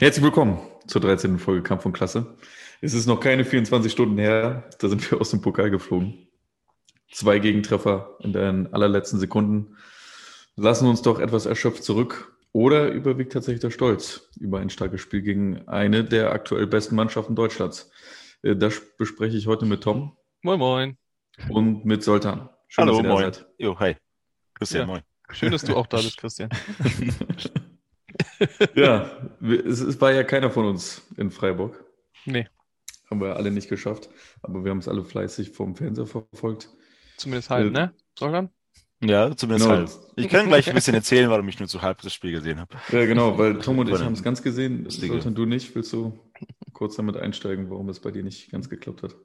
Herzlich willkommen zur 13. Folge Kampf und Klasse. Es ist noch keine 24 Stunden her, da sind wir aus dem Pokal geflogen. Zwei Gegentreffer in den allerletzten Sekunden lassen uns doch etwas erschöpft zurück. Oder überwiegt tatsächlich der Stolz über ein starkes Spiel gegen eine der aktuell besten Mannschaften Deutschlands? Äh, das bespreche ich heute mit Tom. Moin, moin. Und mit Soltan. Schön, Hallo, moin. Seid. Jo, hi. Christian, ja. moin. Schön, dass du auch da bist, Christian. ja, es, es, war ja keiner von uns in Freiburg. Nee. Haben wir alle nicht geschafft, aber wir haben es alle fleißig vom Fernseher verfolgt. Zumindest halb, äh, ne? Soltan? Ja, zumindest genau. halb. Ich kann gleich ein bisschen erzählen, warum ich nur zu halb das Spiel gesehen habe. Ja, genau, weil Tom und ich haben es ganz gesehen. Soltan, du nicht. Willst du kurz damit einsteigen, warum es bei dir nicht ganz geklappt hat?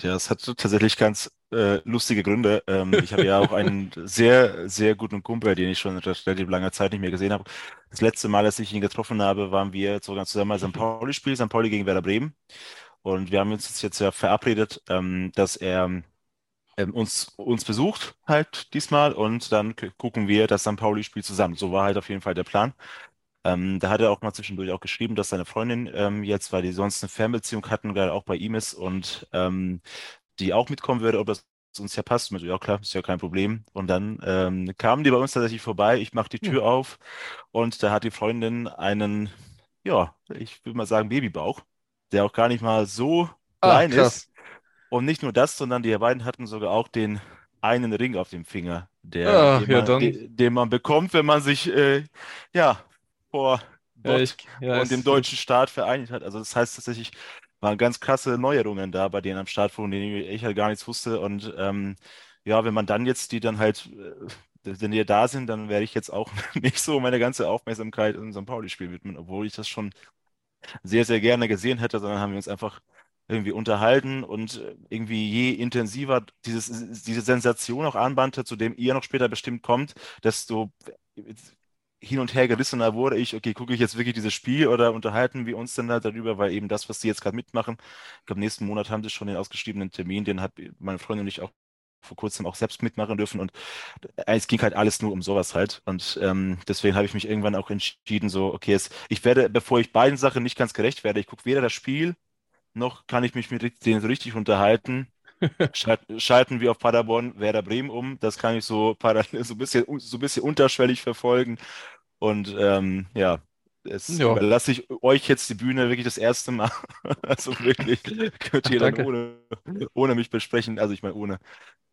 Ja, es hat tatsächlich ganz äh, lustige Gründe. Ähm, ich habe ja auch einen sehr, sehr guten Kumpel, den ich schon relativ langer Zeit nicht mehr gesehen habe. Das letzte Mal, als ich ihn getroffen habe, waren wir sogar zusammen bei St. Pauli-Spiel, St. Pauli gegen Werder Bremen. Und wir haben uns jetzt ja verabredet, ähm, dass er ähm, uns, uns besucht halt diesmal und dann gucken wir das St. Pauli-Spiel zusammen. So war halt auf jeden Fall der Plan. Ähm, da hat er auch mal zwischendurch auch geschrieben, dass seine Freundin ähm, jetzt, weil die sonst eine Fernbeziehung hatten, gerade auch bei ihm ist und ähm, die auch mitkommen würde, ob das uns ja passt. Mit, ja klar, ist ja kein Problem. Und dann ähm, kamen die bei uns tatsächlich vorbei. Ich mache die Tür ja. auf und da hat die Freundin einen, ja, ich würde mal sagen Babybauch, der auch gar nicht mal so ah, klein krass. ist. Und nicht nur das, sondern die beiden hatten sogar auch den einen Ring auf dem Finger, der, ah, den, ja, man, den, den, man, bekommt, wenn man sich äh, ja vor Gott ich, ja, und dem deutschen Staat vereinigt hat. Also das heißt tatsächlich, waren ganz krasse Neuerungen da bei denen am Start, von denen ich halt gar nichts wusste. Und ähm, ja, wenn man dann jetzt die dann halt, äh, wenn die da sind, dann werde ich jetzt auch nicht so meine ganze Aufmerksamkeit in St. Pauli-Spiel widmen, obwohl ich das schon sehr, sehr gerne gesehen hätte, sondern haben wir uns einfach irgendwie unterhalten und äh, irgendwie je intensiver dieses, diese Sensation auch anbandte, zu dem ihr noch später bestimmt kommt, desto hin und her gerissener wurde ich, okay, gucke ich jetzt wirklich dieses Spiel oder unterhalten wir uns denn da darüber, weil eben das, was sie jetzt gerade mitmachen, ich glaube, nächsten Monat haben sie schon den ausgeschriebenen Termin, den hat meine Freundin und ich auch vor kurzem auch selbst mitmachen dürfen und äh, es ging halt alles nur um sowas halt und ähm, deswegen habe ich mich irgendwann auch entschieden, so, okay, es, ich werde, bevor ich beiden Sachen nicht ganz gerecht werde, ich gucke weder das Spiel, noch kann ich mich mit denen so richtig unterhalten, schalten wir auf Paderborn Werder Bremen um. Das kann ich so parallel so ein bisschen, so ein bisschen unterschwellig verfolgen. Und ähm, ja, es ja. überlasse ich euch jetzt die Bühne wirklich das erste Mal. also wirklich könnt ihr Ach, dann ohne, ohne mich besprechen, also ich meine ohne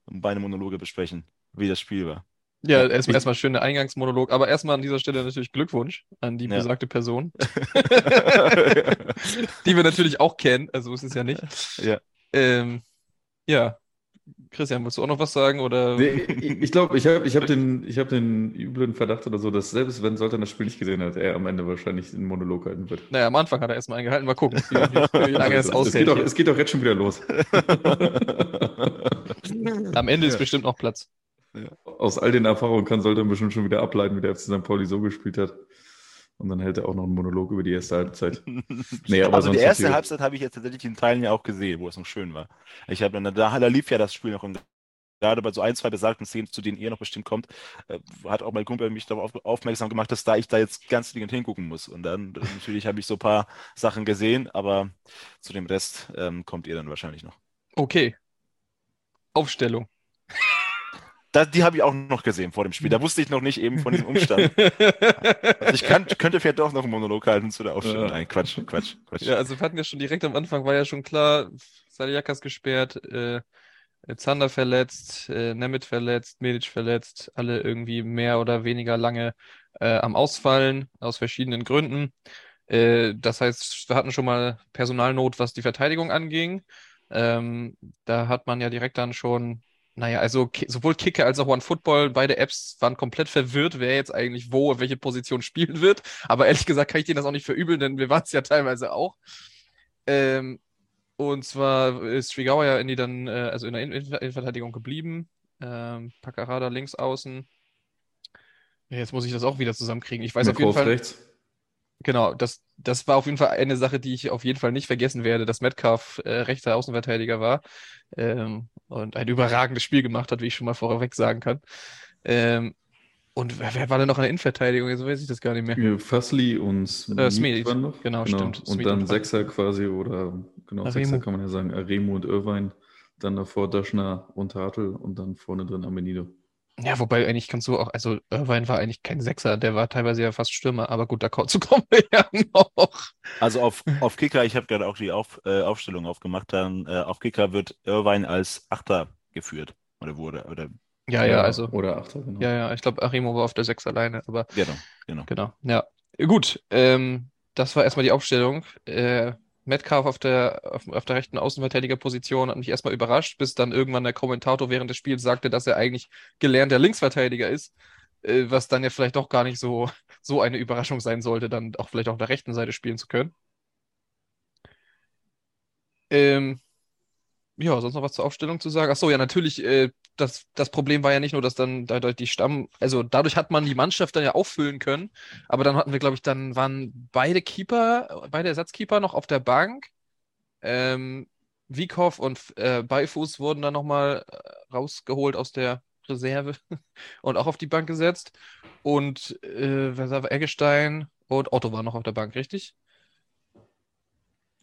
meine Monologe besprechen, wie das Spiel war. Ja, erstmal erstmal schöner Eingangsmonolog, aber erstmal an dieser Stelle natürlich Glückwunsch an die ja. besagte Person. die wir natürlich auch kennen, also ist es ja nicht. Ja. Ähm, ja, Christian, willst du auch noch was sagen? Oder? Nee, ich glaube, ich habe ich hab den, hab den üblen Verdacht oder so, dass selbst wenn Soltan das Spiel nicht gesehen hat, er am Ende wahrscheinlich einen Monolog halten wird. Naja, am Anfang hat er erstmal eingehalten. Mal gucken, wie, wie, lange es aushält. Es geht, doch, jetzt schon wieder los. am Ende ist bestimmt noch Platz. Ja. Aus all den Erfahrungen kann Soltan bestimmt schon wieder ableiten, wie der FC St. Pauli so gespielt hat. Und dann hält er auch noch einen Monolog über die erste Halbzeit. Nee, aber also die erste Halbzeit habe ich jetzt tatsächlich in Teilen ja auch gesehen, wo es noch schön war. Ich habe dann, da, da lief ja das Spiel noch und gerade bei so ein, zwei besagten Szenen, zu denen ihr noch bestimmt kommt, äh, hat auch mein Kumpel mich darauf aufmerksam gemacht, dass da ich da jetzt ganz dringend hingucken muss. Und dann natürlich habe ich so ein paar Sachen gesehen, aber zu dem Rest ähm, kommt ihr dann wahrscheinlich noch. Okay. Aufstellung. Da, die habe ich auch noch gesehen vor dem Spiel. Da wusste ich noch nicht eben von diesem Umstand. also ich kann, könnte vielleicht doch noch einen Monolog halten zu der Aufstellung. Ja. Nein, Quatsch, Quatsch, Quatsch. Ja, also wir hatten ja schon direkt am Anfang, war ja schon klar, Saliakas gesperrt, äh, Zander verletzt, äh, Nemeth verletzt, Medic verletzt, alle irgendwie mehr oder weniger lange äh, am Ausfallen, aus verschiedenen Gründen. Äh, das heißt, wir hatten schon mal Personalnot, was die Verteidigung anging. Ähm, da hat man ja direkt dann schon naja, also sowohl Kicker als auch OneFootball, beide Apps waren komplett verwirrt, wer jetzt eigentlich wo, welche Position spielen wird. Aber ehrlich gesagt kann ich denen das auch nicht verübeln, denn wir waren es ja teilweise auch. Ähm, und zwar ist Strigawa ja in die dann, äh, also in der Innenverteidigung geblieben. Ähm, Pacarada links außen. Jetzt muss ich das auch wieder zusammenkriegen. Ich weiß auf jeden Fall. Rechts. Genau, das, das war auf jeden Fall eine Sache, die ich auf jeden Fall nicht vergessen werde, dass Metcalf äh, rechter Außenverteidiger war ähm, und ein überragendes Spiel gemacht hat, wie ich schon mal vorweg sagen kann. Ähm, Und wer, wer war denn noch in der Innenverteidigung? Jetzt weiß ich das gar nicht mehr. Fassli und Smith, äh, Smith waren noch. Genau, genau. stimmt. Und Smith dann und Sechser quasi oder genau, Aremo. Sechser kann man ja sagen, Aremo und Irvine. Dann davor Daschner und Hartl und dann vorne drin Amenido. Ja, wobei eigentlich kannst du auch, also Irvine war eigentlich kein Sechser, der war teilweise ja fast Stürmer, aber gut, dazu kommen wir ja noch. Also auf, auf Kicker, ich habe gerade auch die auf, äh, Aufstellung aufgemacht, dann äh, auf Kicker wird Irvine als Achter geführt oder wurde, oder ja, ja, also. Oder Achter, genau. Ja, ja, ich glaube, Arimo war auf der Sechs alleine, aber. Genau, genau. Genau, ja. Gut, ähm, das war erstmal die Aufstellung. Äh, Metcalf auf der, auf, auf der rechten Außenverteidigerposition hat mich erstmal überrascht, bis dann irgendwann der Kommentator während des Spiels sagte, dass er eigentlich gelernter Linksverteidiger ist, äh, was dann ja vielleicht doch gar nicht so, so eine Überraschung sein sollte, dann auch vielleicht auf der rechten Seite spielen zu können. Ähm, ja, sonst noch was zur Aufstellung zu sagen? Achso, ja, natürlich, äh, das, das Problem war ja nicht nur, dass dann dadurch die Stamm, also dadurch hat man die Mannschaft dann ja auffüllen können, aber dann hatten wir, glaube ich, dann waren beide Keeper, beide Ersatzkeeper noch auf der Bank. Ähm, Wiekow und äh, Beifuß wurden dann nochmal äh, rausgeholt aus der Reserve und auch auf die Bank gesetzt. Und äh, wer war Eggestein und Otto war noch auf der Bank, richtig?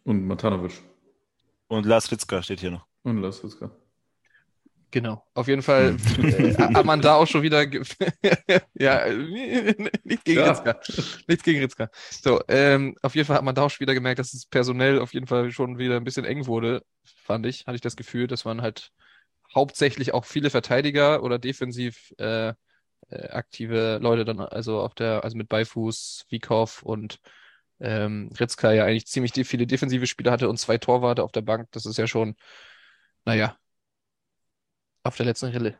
Und Matanovic. Und Lars Ritzka steht hier noch. Und Lars Ritzka. Genau, auf jeden Fall äh, hat man da auch schon wieder. ja, nichts gegen ja. Ritzka. Nichts gegen Ritzka. So, ähm, auf jeden Fall hat man da auch schon wieder gemerkt, dass es personell auf jeden Fall schon wieder ein bisschen eng wurde, fand ich. Hatte ich das Gefühl, dass man halt hauptsächlich auch viele Verteidiger oder defensiv äh, äh, aktive Leute dann, also auf der, also mit Beifuß, Wiekow und ähm, Ritzka ja eigentlich ziemlich viele defensive Spieler hatte und zwei Torwarte auf der Bank. Das ist ja schon, naja, auf der letzten Rille.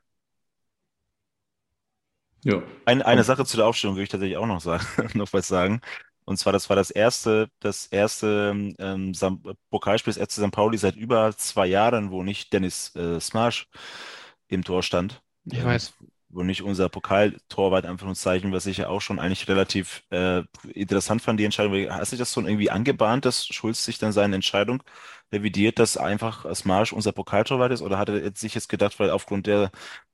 Ja. Ein, eine Sache zu der Aufstellung würde ich tatsächlich auch noch sagen, noch was sagen. Und zwar, das war das erste, das erste ähm, Pokalspiel des FC St. Pauli seit über zwei Jahren, wo nicht Dennis äh, Smash im Tor stand. Ich ähm, weiß wo nicht unser Pokaltorwart Anführungszeichen, was ich ja auch schon eigentlich relativ äh, interessant fand, die Entscheidung. Hast du das so irgendwie angebahnt, dass Schulz sich dann seine Entscheidung revidiert, dass einfach Smarsch unser Pokaltorwart ist? Oder hat er sich jetzt gedacht, weil aufgrund der,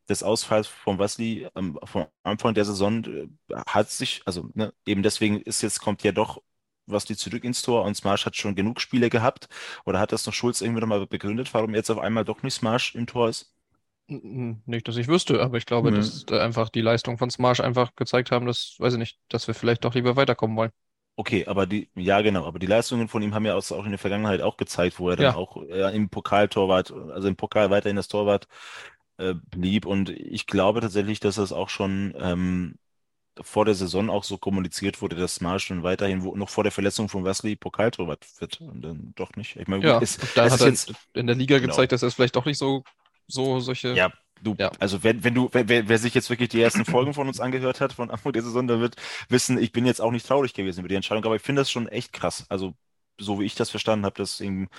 des Ausfalls von Wesley ähm, vom Anfang der Saison äh, hat sich, also ne, eben deswegen ist jetzt, kommt ja doch Wesley zurück ins Tor und Smarsch hat schon genug Spiele gehabt? Oder hat das noch Schulz irgendwie nochmal begründet, warum jetzt auf einmal doch nicht Smarsch im Tor ist? Nicht, dass ich wüsste, aber ich glaube, nee. dass einfach die Leistung von Smarsh einfach gezeigt haben, dass, weiß ich nicht, dass wir vielleicht doch lieber weiterkommen wollen. Okay, aber die, ja genau, aber die Leistungen von ihm haben ja auch in der Vergangenheit auch gezeigt, wo er dann ja. auch äh, im Pokaltorwart, also im Pokal weiterhin das Torwart äh, blieb. Und ich glaube tatsächlich, dass das auch schon ähm, vor der Saison auch so kommuniziert wurde, dass Smarsh schon weiterhin wo, noch vor der Verletzung von Wesley Pokaltorwart wird und dann doch nicht. Ich meine, ja, ist, dann hat er jetzt in der Liga genau. gezeigt, dass er es vielleicht doch nicht so so solche. Ja, du, ja. also wenn, wenn du, wer, wer sich jetzt wirklich die ersten Folgen von uns angehört hat, von Anfang der Saison, der wird wissen, ich bin jetzt auch nicht traurig gewesen über die Entscheidung, aber ich finde das schon echt krass. Also so wie ich das verstanden habe, dass eben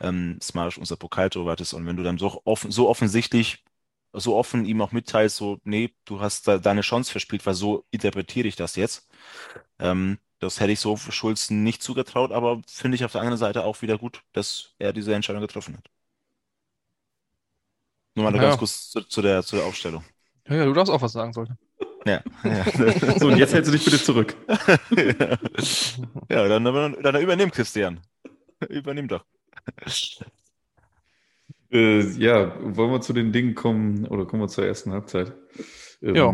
ähm, Smash unser Pokaltorwart ist und wenn du dann so, offen, so offensichtlich so offen ihm auch mitteilst, so, nee, du hast da deine Chance verspielt, weil so interpretiere ich das jetzt. Ähm, das hätte ich so Schulz nicht zugetraut, aber finde ich auf der anderen Seite auch wieder gut, dass er diese Entscheidung getroffen hat. Nur mal ja. ganz kurz zu, zu, der, zu der Aufstellung. Ja, ja, du darfst auch was sagen, sollte. Ja. ja. so, und jetzt hältst du dich bitte zurück. ja, dann, dann übernimm Christian. Übernimm doch. Äh, ja, wollen wir zu den Dingen kommen oder kommen wir zur ersten Halbzeit? Ähm, ja.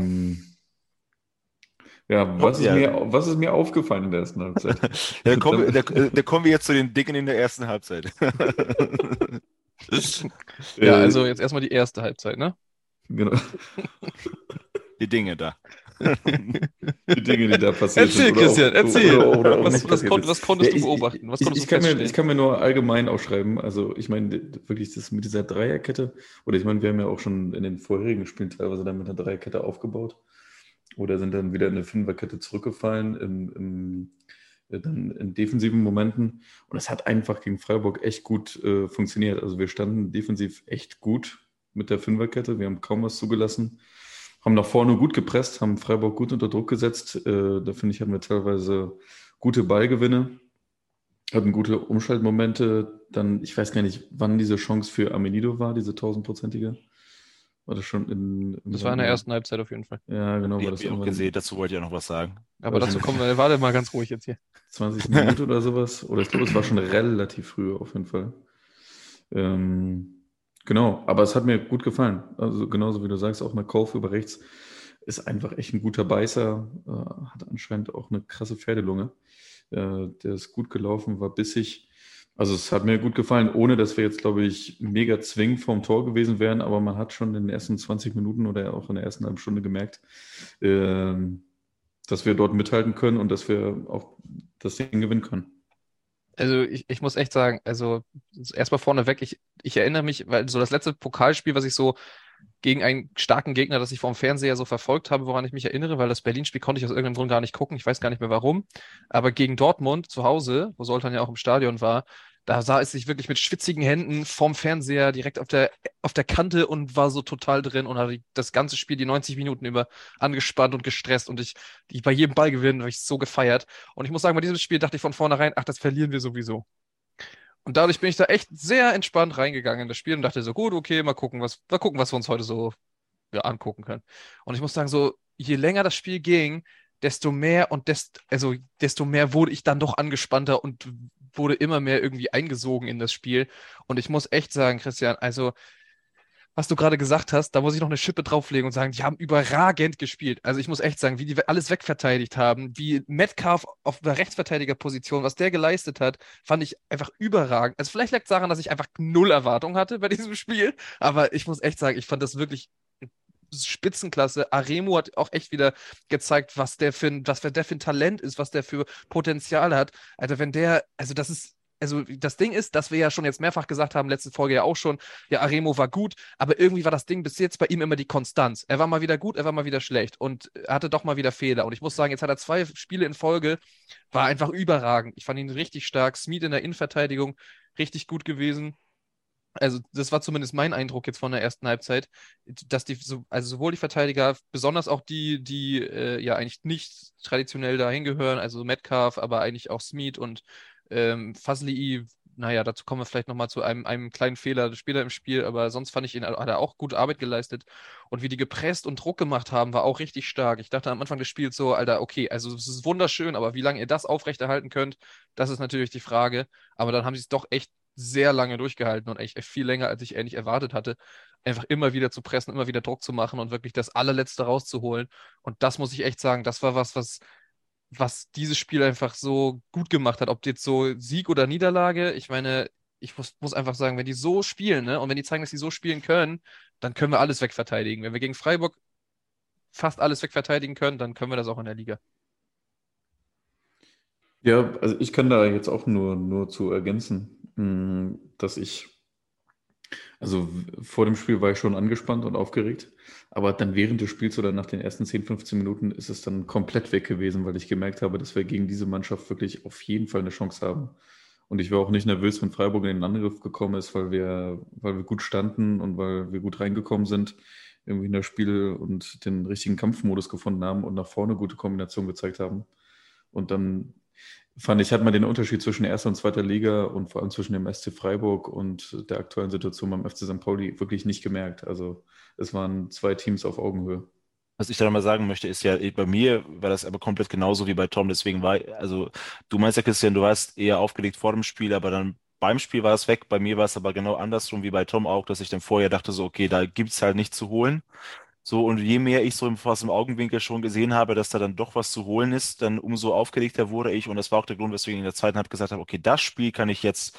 Ja, was ist, ja. Mir, was ist mir aufgefallen in der ersten Halbzeit? da, kommen, da, da kommen wir jetzt zu den Dingen in der ersten Halbzeit. Ja, also jetzt erstmal die erste Halbzeit, ne? Genau. Die Dinge da. die Dinge, die da passiert erzähl, sind. Christian, erzähl. Oder, oder was, was, kon was, konntest ja, ich, du beobachten? Was ich, ich, kann mir, ich kann mir nur allgemein aufschreiben, also ich meine, wirklich das mit dieser Dreierkette, oder ich meine, wir haben ja auch schon in den vorherigen Spielen teilweise dann mit einer Dreierkette aufgebaut oder sind dann wieder in eine Fünferkette zurückgefallen im, im äh, dann in defensiven Momenten. Und es hat einfach gegen Freiburg echt gut äh, funktioniert. Also wir standen defensiv echt gut mit der Fünferkette. Wir haben kaum was zugelassen. Haben nach vorne gut gepresst, haben Freiburg gut unter Druck gesetzt. Äh, da finde ich, hatten wir teilweise gute Ballgewinne, hatten gute Umschaltmomente. Dann, ich weiß gar nicht, wann diese Chance für Amenido war, diese tausendprozentige. War das schon in. das war in der ersten Halbzeit auf jeden Fall. Ja, genau. Die war das ich auch gesehen, dazu wollte ich ja noch was sagen. Aber dazu kommen wir, warte mal ganz ruhig jetzt hier. 20 Minuten oder sowas. Oder ich glaube, es war schon relativ früh auf jeden Fall. Ähm, genau, aber es hat mir gut gefallen. Also genauso wie du sagst, auch Kauf über rechts ist einfach echt ein guter Beißer, äh, hat anscheinend auch eine krasse Pferdelunge. Äh, der ist gut gelaufen, war bissig. Also es hat mir gut gefallen, ohne dass wir jetzt, glaube ich, mega zwingend vorm Tor gewesen wären, aber man hat schon in den ersten 20 Minuten oder auch in der ersten halben Stunde gemerkt, äh, dass wir dort mithalten können und dass wir auch das Ding gewinnen können. Also ich, ich muss echt sagen, also erstmal vorneweg, ich, ich erinnere mich, weil so das letzte Pokalspiel, was ich so gegen einen starken Gegner, das ich vom Fernseher so verfolgt habe, woran ich mich erinnere, weil das Berlin-Spiel konnte ich aus irgendeinem Grund gar nicht gucken. Ich weiß gar nicht mehr warum. Aber gegen Dortmund zu Hause, wo Soltan ja auch im Stadion war, da sah es sich wirklich mit schwitzigen Händen vorm Fernseher direkt auf der, auf der Kante und war so total drin und hatte das ganze Spiel die 90 Minuten über angespannt und gestresst und ich, ich bei jedem Ballgewinn habe ich so gefeiert. Und ich muss sagen, bei diesem Spiel dachte ich von vornherein, ach, das verlieren wir sowieso. Und dadurch bin ich da echt sehr entspannt reingegangen in das Spiel und dachte so, gut, okay, mal gucken, was, mal gucken, was wir uns heute so ja, angucken können. Und ich muss sagen, so, je länger das Spiel ging, desto mehr und desto, also desto mehr wurde ich dann doch angespannter und wurde immer mehr irgendwie eingesogen in das Spiel. Und ich muss echt sagen, Christian, also was du gerade gesagt hast, da muss ich noch eine Schippe drauflegen und sagen, die haben überragend gespielt. Also ich muss echt sagen, wie die alles wegverteidigt haben, wie Metcalf auf der Rechtsverteidigerposition, was der geleistet hat, fand ich einfach überragend. Also vielleicht lag es daran, dass ich einfach null Erwartung hatte bei diesem Spiel, aber ich muss echt sagen, ich fand das wirklich Spitzenklasse. Aremu hat auch echt wieder gezeigt, was der für ein, was der für ein Talent ist, was der für Potenzial hat. Also wenn der, also das ist also das Ding ist, dass wir ja schon jetzt mehrfach gesagt haben, letzte Folge ja auch schon, ja, Aremo war gut, aber irgendwie war das Ding bis jetzt bei ihm immer die Konstanz. Er war mal wieder gut, er war mal wieder schlecht und hatte doch mal wieder Fehler. Und ich muss sagen, jetzt hat er zwei Spiele in Folge, war einfach überragend. Ich fand ihn richtig stark. Smith in der Innenverteidigung richtig gut gewesen. Also, das war zumindest mein Eindruck jetzt von der ersten Halbzeit, dass die, also sowohl die Verteidiger, besonders auch die, die äh, ja eigentlich nicht traditionell dahin gehören, also Metcalf, aber eigentlich auch Smith und ähm, Fazli, naja, dazu kommen wir vielleicht nochmal zu einem, einem kleinen Fehler später im Spiel, aber sonst fand ich ihn, hat er auch gute Arbeit geleistet. Und wie die gepresst und Druck gemacht haben, war auch richtig stark. Ich dachte am Anfang des Spiels so, Alter, okay, also es ist wunderschön, aber wie lange ihr das aufrechterhalten könnt, das ist natürlich die Frage. Aber dann haben sie es doch echt sehr lange durchgehalten und echt viel länger, als ich ähnlich erwartet hatte. Einfach immer wieder zu pressen, immer wieder Druck zu machen und wirklich das allerletzte rauszuholen. Und das muss ich echt sagen, das war was, was was dieses Spiel einfach so gut gemacht hat. Ob jetzt so Sieg oder Niederlage, ich meine, ich muss, muss einfach sagen, wenn die so spielen, ne, und wenn die zeigen, dass sie so spielen können, dann können wir alles wegverteidigen. Wenn wir gegen Freiburg fast alles wegverteidigen können, dann können wir das auch in der Liga. Ja, also ich kann da jetzt auch nur, nur zu ergänzen, hm, dass ich also vor dem Spiel war ich schon angespannt und aufgeregt, aber dann während des Spiels oder nach den ersten 10, 15 Minuten ist es dann komplett weg gewesen, weil ich gemerkt habe, dass wir gegen diese Mannschaft wirklich auf jeden Fall eine Chance haben. Und ich war auch nicht nervös, wenn Freiburg in den Angriff gekommen ist, weil wir, weil wir gut standen und weil wir gut reingekommen sind irgendwie in das Spiel und den richtigen Kampfmodus gefunden haben und nach vorne gute Kombination gezeigt haben. Und dann fand ich, hat man den Unterschied zwischen erster und zweiter Liga und vor allem zwischen dem SC Freiburg und der aktuellen Situation beim FC St. Pauli wirklich nicht gemerkt. Also es waren zwei Teams auf Augenhöhe. Was ich da mal sagen möchte, ist ja, bei mir war das aber komplett genauso wie bei Tom. Deswegen war, also du meinst ja, Christian, du warst eher aufgelegt vor dem Spiel, aber dann beim Spiel war es weg. Bei mir war es aber genau andersrum wie bei Tom auch, dass ich dann vorher dachte, so, okay, da gibt es halt nichts zu holen. So, und je mehr ich so im, aus dem Augenwinkel schon gesehen habe, dass da dann doch was zu holen ist, dann umso aufgelegter wurde ich. Und das war auch der Grund, weswegen ich in der zweiten Halbzeit gesagt habe, okay, das Spiel kann ich jetzt,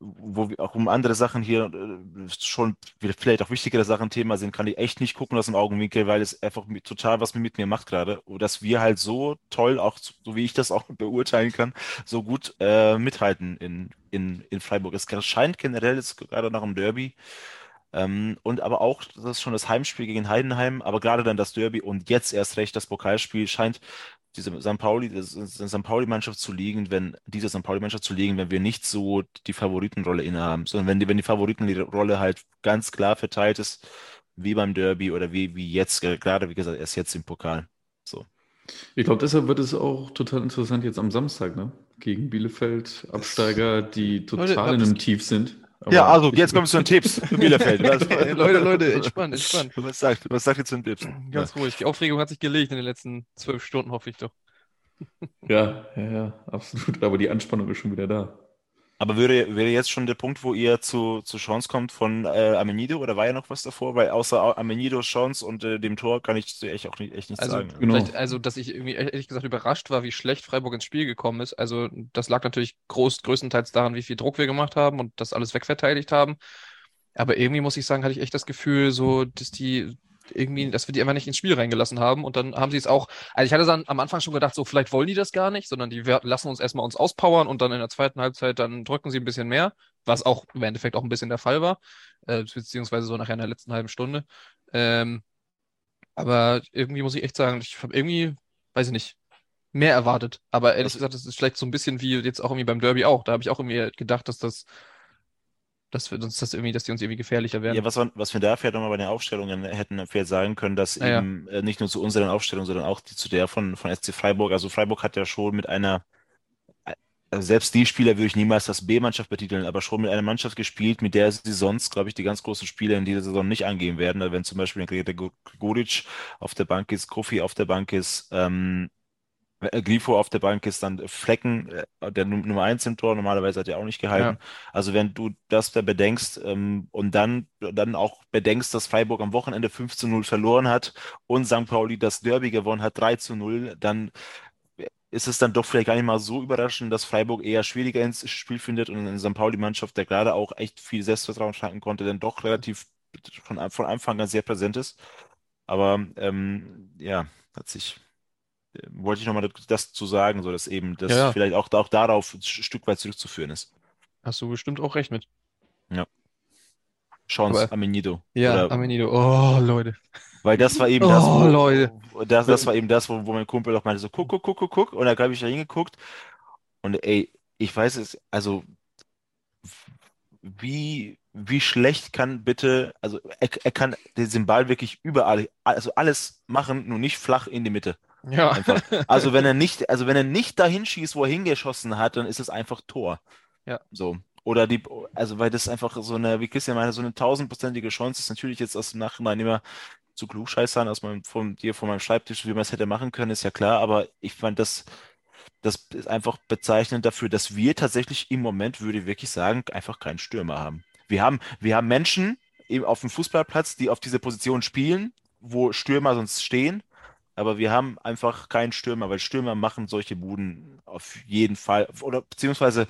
wo wir auch um andere Sachen hier äh, schon vielleicht auch wichtigere Sachen Thema sind, kann ich echt nicht gucken aus dem Augenwinkel, weil es einfach total was mit mir macht gerade. Dass wir halt so toll, auch so wie ich das auch beurteilen kann, so gut äh, mithalten in, in, in Freiburg. Es scheint generell jetzt gerade nach dem Derby ähm, und aber auch, das ist schon das Heimspiel gegen Heidenheim, aber gerade dann das Derby und jetzt erst recht das Pokalspiel scheint diese St. Pauli, das St. Pauli-Mannschaft zu liegen, wenn diese St. Pauli-Mannschaft zu liegen, wenn wir nicht so die Favoritenrolle innehaben, sondern wenn die, wenn die Favoritenrolle halt ganz klar verteilt ist, wie beim Derby oder wie, wie jetzt, gerade wie gesagt, erst jetzt im Pokal. So. Ich glaube, deshalb wird es auch total interessant jetzt am Samstag, ne? Gegen Bielefeld, Absteiger, die total Leute, in einem Tief sind. Aber ja, also jetzt kommen wir zu den Tipps für Bielefeld. Leute, Leute, entspannt, entspannt. Was sagt, was sagt ihr zu den Tipps? Ganz ja. ruhig. Die Aufregung hat sich gelegt in den letzten zwölf Stunden, hoffe ich doch. Ja, ja, ja, absolut. Aber die Anspannung ist schon wieder da. Aber wäre, wäre jetzt schon der Punkt, wo ihr zu, zu Chance kommt von äh, Amenido oder war ja noch was davor? Weil außer Amenido, Chance und äh, dem Tor kann ich echt auch nicht, echt nichts also, sagen. Genau. Also, dass ich irgendwie ehrlich gesagt überrascht war, wie schlecht Freiburg ins Spiel gekommen ist. Also, das lag natürlich groß, größtenteils daran, wie viel Druck wir gemacht haben und das alles wegverteidigt haben. Aber irgendwie muss ich sagen, hatte ich echt das Gefühl, so, dass die irgendwie, dass wir die einfach nicht ins Spiel reingelassen haben. Und dann haben sie es auch, also ich hatte dann am Anfang schon gedacht, so vielleicht wollen die das gar nicht, sondern die lassen uns erstmal uns auspowern und dann in der zweiten Halbzeit dann drücken sie ein bisschen mehr, was auch im Endeffekt auch ein bisschen der Fall war, äh, beziehungsweise so nachher in der letzten halben Stunde. Ähm, aber irgendwie muss ich echt sagen, ich habe irgendwie, weiß ich nicht, mehr erwartet. Aber ehrlich gesagt, das ist vielleicht so ein bisschen wie jetzt auch irgendwie beim Derby auch. Da habe ich auch irgendwie gedacht, dass das dass wir uns das irgendwie, dass die uns irgendwie gefährlicher werden. Ja, was, was wir da vielleicht nochmal bei den Aufstellungen hätten vielleicht sagen können, dass ah, eben ja. Äh, nicht nur zu unseren Aufstellungen, sondern auch die, zu der von, von SC Freiburg. Also Freiburg hat ja schon mit einer, also selbst die Spieler würde ich niemals als B-Mannschaft betiteln, aber schon mit einer Mannschaft gespielt, mit der sie sonst, glaube ich, die ganz großen Spiele in dieser Saison nicht angehen werden. Also wenn zum Beispiel der Goric auf der Bank ist, Kofi auf der Bank ist, ähm, äh, Grifo auf der Bank ist, dann Flecken, äh, der Nummer 1 im Tor, normalerweise hat er auch nicht gehalten. Ja. Also wenn du das da bedenkst ähm, und dann, dann auch bedenkst, dass Freiburg am Wochenende 5 zu 0 verloren hat und St. Pauli das Derby gewonnen hat, 3 zu 0, dann ist es dann doch vielleicht gar nicht mal so überraschend, dass Freiburg eher schwieriger ins Spiel findet und eine St. Pauli-Mannschaft, der gerade auch echt viel Selbstvertrauen schlagen konnte, dann doch relativ von, von Anfang an sehr präsent ist. Aber ähm, ja, hat sich wollte ich nochmal das zu sagen, so dass eben das ja, ja. vielleicht auch, auch darauf ein Stück weit zurückzuführen ist. Hast du bestimmt auch recht mit. Ja. Chance, Amenido. Ja, Oder, Amenido. Oh, Leute. Weil das war eben oh, das, wo, Leute. Das, das war eben das, wo, wo mein Kumpel auch meinte, so guck, guck, guck, guck, guck. Und da habe ich da hingeguckt. Und ey, ich weiß es, also wie, wie schlecht kann bitte, also er, er kann den Ball wirklich überall, also alles machen, nur nicht flach in die Mitte. Ja. Einfach. Also wenn er nicht, also wenn er nicht dahin schießt, wo er hingeschossen hat, dann ist es einfach Tor. Ja. So. Oder die, also weil das einfach so eine, wie Christian meinte, so eine tausendprozentige Chance ist. Natürlich jetzt aus dem Nachhinein immer zu klugscheißern aus meinem, von dir, von meinem Schreibtisch, wie man es hätte machen können, ist ja klar, aber ich fand das, das ist einfach bezeichnend dafür, dass wir tatsächlich im Moment, würde ich wirklich sagen, einfach keinen Stürmer haben. Wir haben, wir haben Menschen auf dem Fußballplatz, die auf diese Position spielen, wo Stürmer sonst stehen aber wir haben einfach keinen Stürmer, weil Stürmer machen solche Buden auf jeden Fall. Oder beziehungsweise,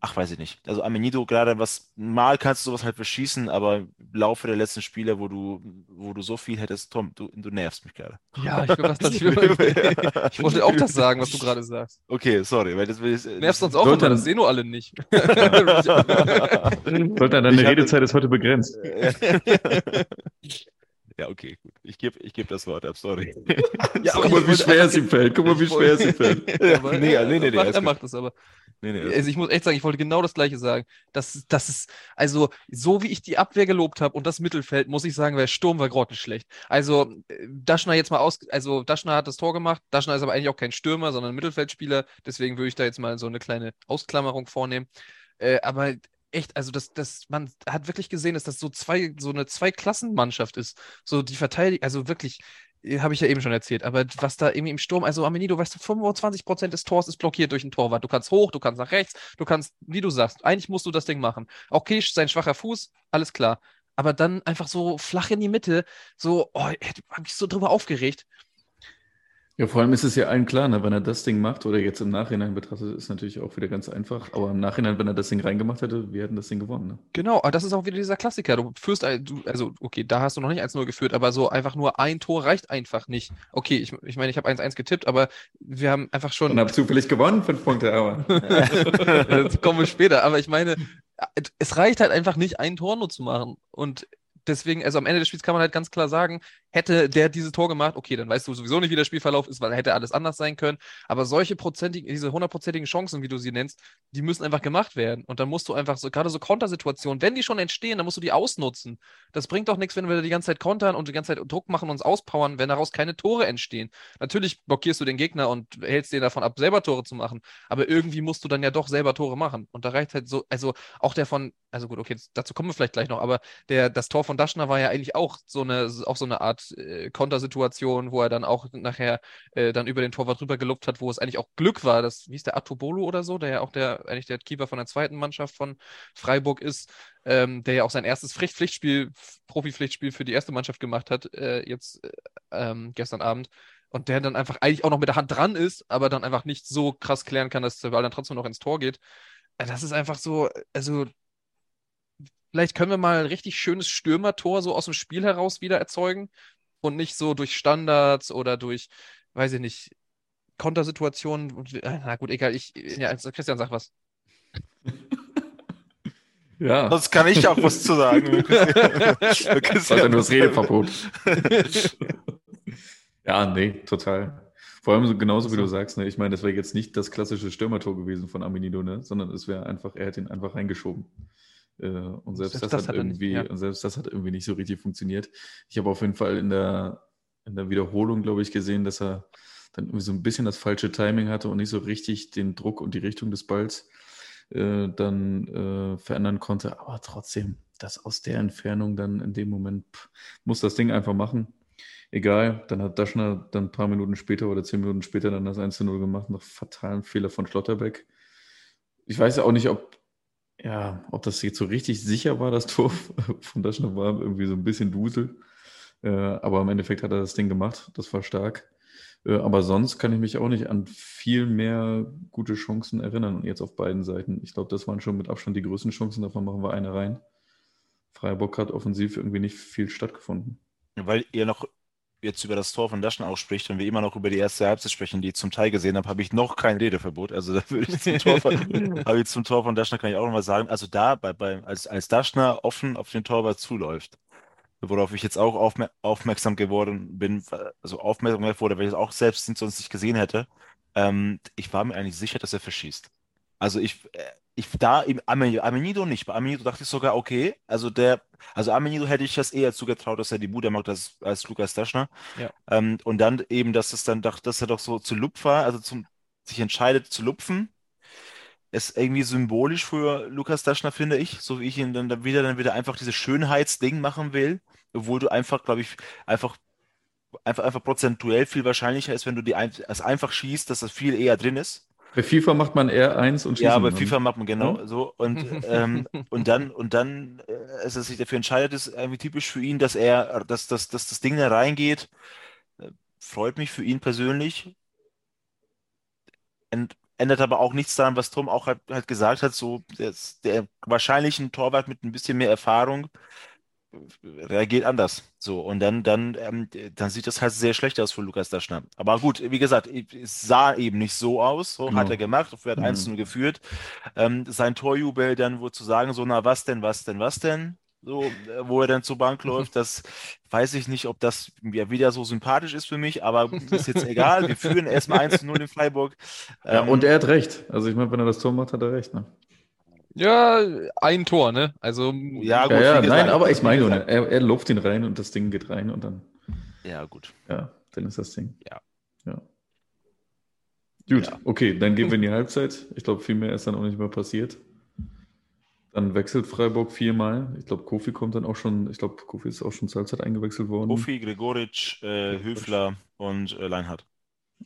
ach, weiß ich nicht. Also Amenido gerade was, mal kannst du sowas halt verschießen, aber im Laufe der letzten Spiele, wo du, wo du so viel hättest, Tom, du, du nervst mich gerade. Ja, ich, das, das, ich, ich wollte auch das sagen, was du gerade sagst. Okay, sorry, weil das will ich. Nervst uns auch immer, das sehen nur alle nicht. Sollte deine Redezeit ist heute begrenzt. Ja, okay, gut. Ich gebe ich geb das Wort ab, sorry. ja, Guck mal, wie schwer es ihm fällt. Guck mal, wie schwer es ihm fällt. aber, nee, nee, nee, nee, er macht das aber. Nee, nee, also ich muss echt sagen, ich wollte genau das Gleiche sagen. Das, das ist, also, so wie ich die Abwehr gelobt habe und das Mittelfeld, muss ich sagen, weil Sturm war grottenschlecht. Also, Daschner jetzt mal aus, also Daschner hat das Tor gemacht. Daschner ist aber eigentlich auch kein Stürmer, sondern ein Mittelfeldspieler. Deswegen würde ich da jetzt mal so eine kleine Ausklammerung vornehmen. Äh, aber echt, also das, das, man hat wirklich gesehen, dass das so zwei, so eine Zweiklassenmannschaft ist. So die Verteidigung, also wirklich, äh, habe ich ja eben schon erzählt, aber was da irgendwie im Sturm, also weißt du, 25% des Tors ist blockiert durch ein Torwart. Du kannst hoch, du kannst nach rechts, du kannst, wie du sagst, eigentlich musst du das Ding machen. Okay, sein schwacher Fuß, alles klar. Aber dann einfach so flach in die Mitte, so, oh, ich habe mich so drüber aufgeregt. Ja, vor allem ist es ja allen klar, ne, wenn er das Ding macht oder jetzt im Nachhinein betrachtet, ist natürlich auch wieder ganz einfach. Aber im Nachhinein, wenn er das Ding reingemacht hätte, wir hätten das Ding gewonnen. Ne? Genau, aber das ist auch wieder dieser Klassiker. Du führst, also okay, da hast du noch nicht 1-0 geführt, aber so einfach nur ein Tor reicht einfach nicht. Okay, ich, ich meine, ich habe 1-1 getippt, aber wir haben einfach schon. Und habe zufällig gewonnen, fünf Punkte, aber. das kommen wir später. Aber ich meine, es reicht halt einfach nicht, ein Tor nur zu machen. Und deswegen, also am Ende des Spiels kann man halt ganz klar sagen, hätte der dieses Tor gemacht, okay, dann weißt du sowieso nicht, wie der Spielverlauf ist, weil hätte alles anders sein können. Aber solche prozentigen, diese hundertprozentigen Chancen, wie du sie nennst, die müssen einfach gemacht werden. Und dann musst du einfach so, gerade so Kontersituationen, wenn die schon entstehen, dann musst du die ausnutzen. Das bringt doch nichts, wenn wir die ganze Zeit kontern und die ganze Zeit Druck machen und uns auspowern, wenn daraus keine Tore entstehen. Natürlich blockierst du den Gegner und hältst den davon ab, selber Tore zu machen. Aber irgendwie musst du dann ja doch selber Tore machen. Und da reicht halt so, also auch der von, also gut, okay, dazu kommen wir vielleicht gleich noch, aber der, das Tor von Daschner war ja eigentlich auch so eine, auch so eine Art äh, Kontersituation, wo er dann auch nachher äh, dann über den Torwart drüber gelobt hat, wo es eigentlich auch Glück war, dass, wie ist der Atubolo oder so, der ja auch der, eigentlich der Keeper von der zweiten Mannschaft von Freiburg ist, ähm, der ja auch sein erstes Pflicht Pflichtspiel, Profi-Pflichtspiel für die erste Mannschaft gemacht hat, äh, jetzt äh, ähm, gestern Abend. Und der dann einfach eigentlich auch noch mit der Hand dran ist, aber dann einfach nicht so krass klären kann, dass der Ball dann trotzdem noch ins Tor geht. Äh, das ist einfach so, also Vielleicht können wir mal ein richtig schönes Stürmertor so aus dem Spiel heraus wieder erzeugen und nicht so durch Standards oder durch, weiß ich nicht, Kontersituationen. Äh, na gut, egal, ich, ja, also Christian, sag was. Ja. Sonst kann ich auch was zu sagen. Das ja nur das Redeverbot. ja, nee, total. Vor allem so, genauso wie du sagst, ne? ich meine, das wäre jetzt nicht das klassische Stürmertor gewesen von Aminido, ne? sondern es wäre einfach, er hätte ihn einfach reingeschoben. Äh, und selbst, selbst das, das, hat irgendwie, nicht, ja. selbst das hat irgendwie nicht so richtig funktioniert. Ich habe auf jeden Fall in der, in der Wiederholung, glaube ich, gesehen, dass er dann irgendwie so ein bisschen das falsche Timing hatte und nicht so richtig den Druck und die Richtung des Balls äh, dann äh, verändern konnte. Aber trotzdem, das aus der Entfernung dann in dem Moment pff, muss das Ding einfach machen. Egal, dann hat Daschner dann ein paar Minuten später oder zehn Minuten später dann das 1-0 gemacht, nach fatalen Fehler von Schlotterbeck. Ich weiß ja auch nicht, ob ja, ob das jetzt so richtig sicher war, das Tor von Daschner war irgendwie so ein bisschen Dusel. Äh, aber im Endeffekt hat er das Ding gemacht. Das war stark. Äh, aber sonst kann ich mich auch nicht an viel mehr gute Chancen erinnern. jetzt auf beiden Seiten. Ich glaube, das waren schon mit Abstand die größten Chancen. Davon machen wir eine rein. Freiburg hat offensiv irgendwie nicht viel stattgefunden. Weil ihr noch jetzt über das Tor von Daschen ausspricht und wir immer noch über die erste Halbzeit sprechen, die ich zum Teil gesehen habe, habe ich noch kein Redeverbot. Also da würde ich zum Tor von, habe ich zum Tor von Daschner kann ich auch noch mal sagen. Also da, bei, bei, als, als Daschner offen auf den Torwart zuläuft, worauf ich jetzt auch aufmer aufmerksam geworden bin, also aufmerksam wurde, weil ich es auch selbst sonst nicht gesehen hätte, ähm, ich war mir eigentlich sicher, dass er verschießt. Also ich, äh, ich da, Amenido nicht. Bei Amenido dachte ich sogar, okay, also der, also Amenido hätte ich das eher zugetraut, dass er die Bude macht als, als Lukas Daschner. Ja. Ähm, und dann eben, dass es dann, dass er doch so zu Lupf war, also zum, sich entscheidet zu lupfen, ist irgendwie symbolisch für Lukas Daschner, finde ich, so wie ich ihn dann wieder, dann wieder einfach dieses Schönheitsding machen will, obwohl du einfach, glaube ich, einfach einfach, einfach prozentuell viel wahrscheinlicher ist, wenn du die ein, es einfach schießt, dass das viel eher drin ist. Bei FIFA macht man R1 und schießt. Ja, bei FIFA macht man genau ja? so. Und, ähm, und dann, und dann, äh, als er sich dafür entscheidet, ist irgendwie typisch für ihn, dass er, dass, dass, dass das Ding da reingeht. Äh, freut mich für ihn persönlich. Ent, ändert aber auch nichts daran, was Tom auch halt, halt gesagt hat. So, der, der wahrscheinlich ein Torwart mit ein bisschen mehr Erfahrung reagiert anders. So, und dann, dann, ähm, dann sieht das halt sehr schlecht aus für Lukas Daschner. Aber gut, wie gesagt, es sah eben nicht so aus. So genau. hat er gemacht, hat mhm. 1 geführt. Ähm, sein Torjubel dann wohl zu sagen, so, na, was denn, was denn, was denn? So, äh, wo er dann zur Bank läuft, das weiß ich nicht, ob das ja wieder so sympathisch ist für mich, aber ist jetzt egal. Wir führen erstmal 1 zu 0 in Freiburg. Ja, ähm, und er hat recht. Also ich meine, wenn er das Tor macht, hat er recht. Ne? Ja, ein Tor, ne? Also. Ja, gut. Ja, ja nein, aber ich meine, ne, er, er luft ihn rein und das Ding geht rein und dann. Ja, gut. Ja, dann ist das Ding. Ja. Ja. Gut, ja. okay, dann gehen wir in die Halbzeit. Ich glaube, viel mehr ist dann auch nicht mehr passiert. Dann wechselt Freiburg viermal. Ich glaube, Kofi kommt dann auch schon, ich glaube, Kofi ist auch schon zur Halbzeit eingewechselt worden. Kofi, Gregoritsch, äh, Höfler und äh, Leinhardt.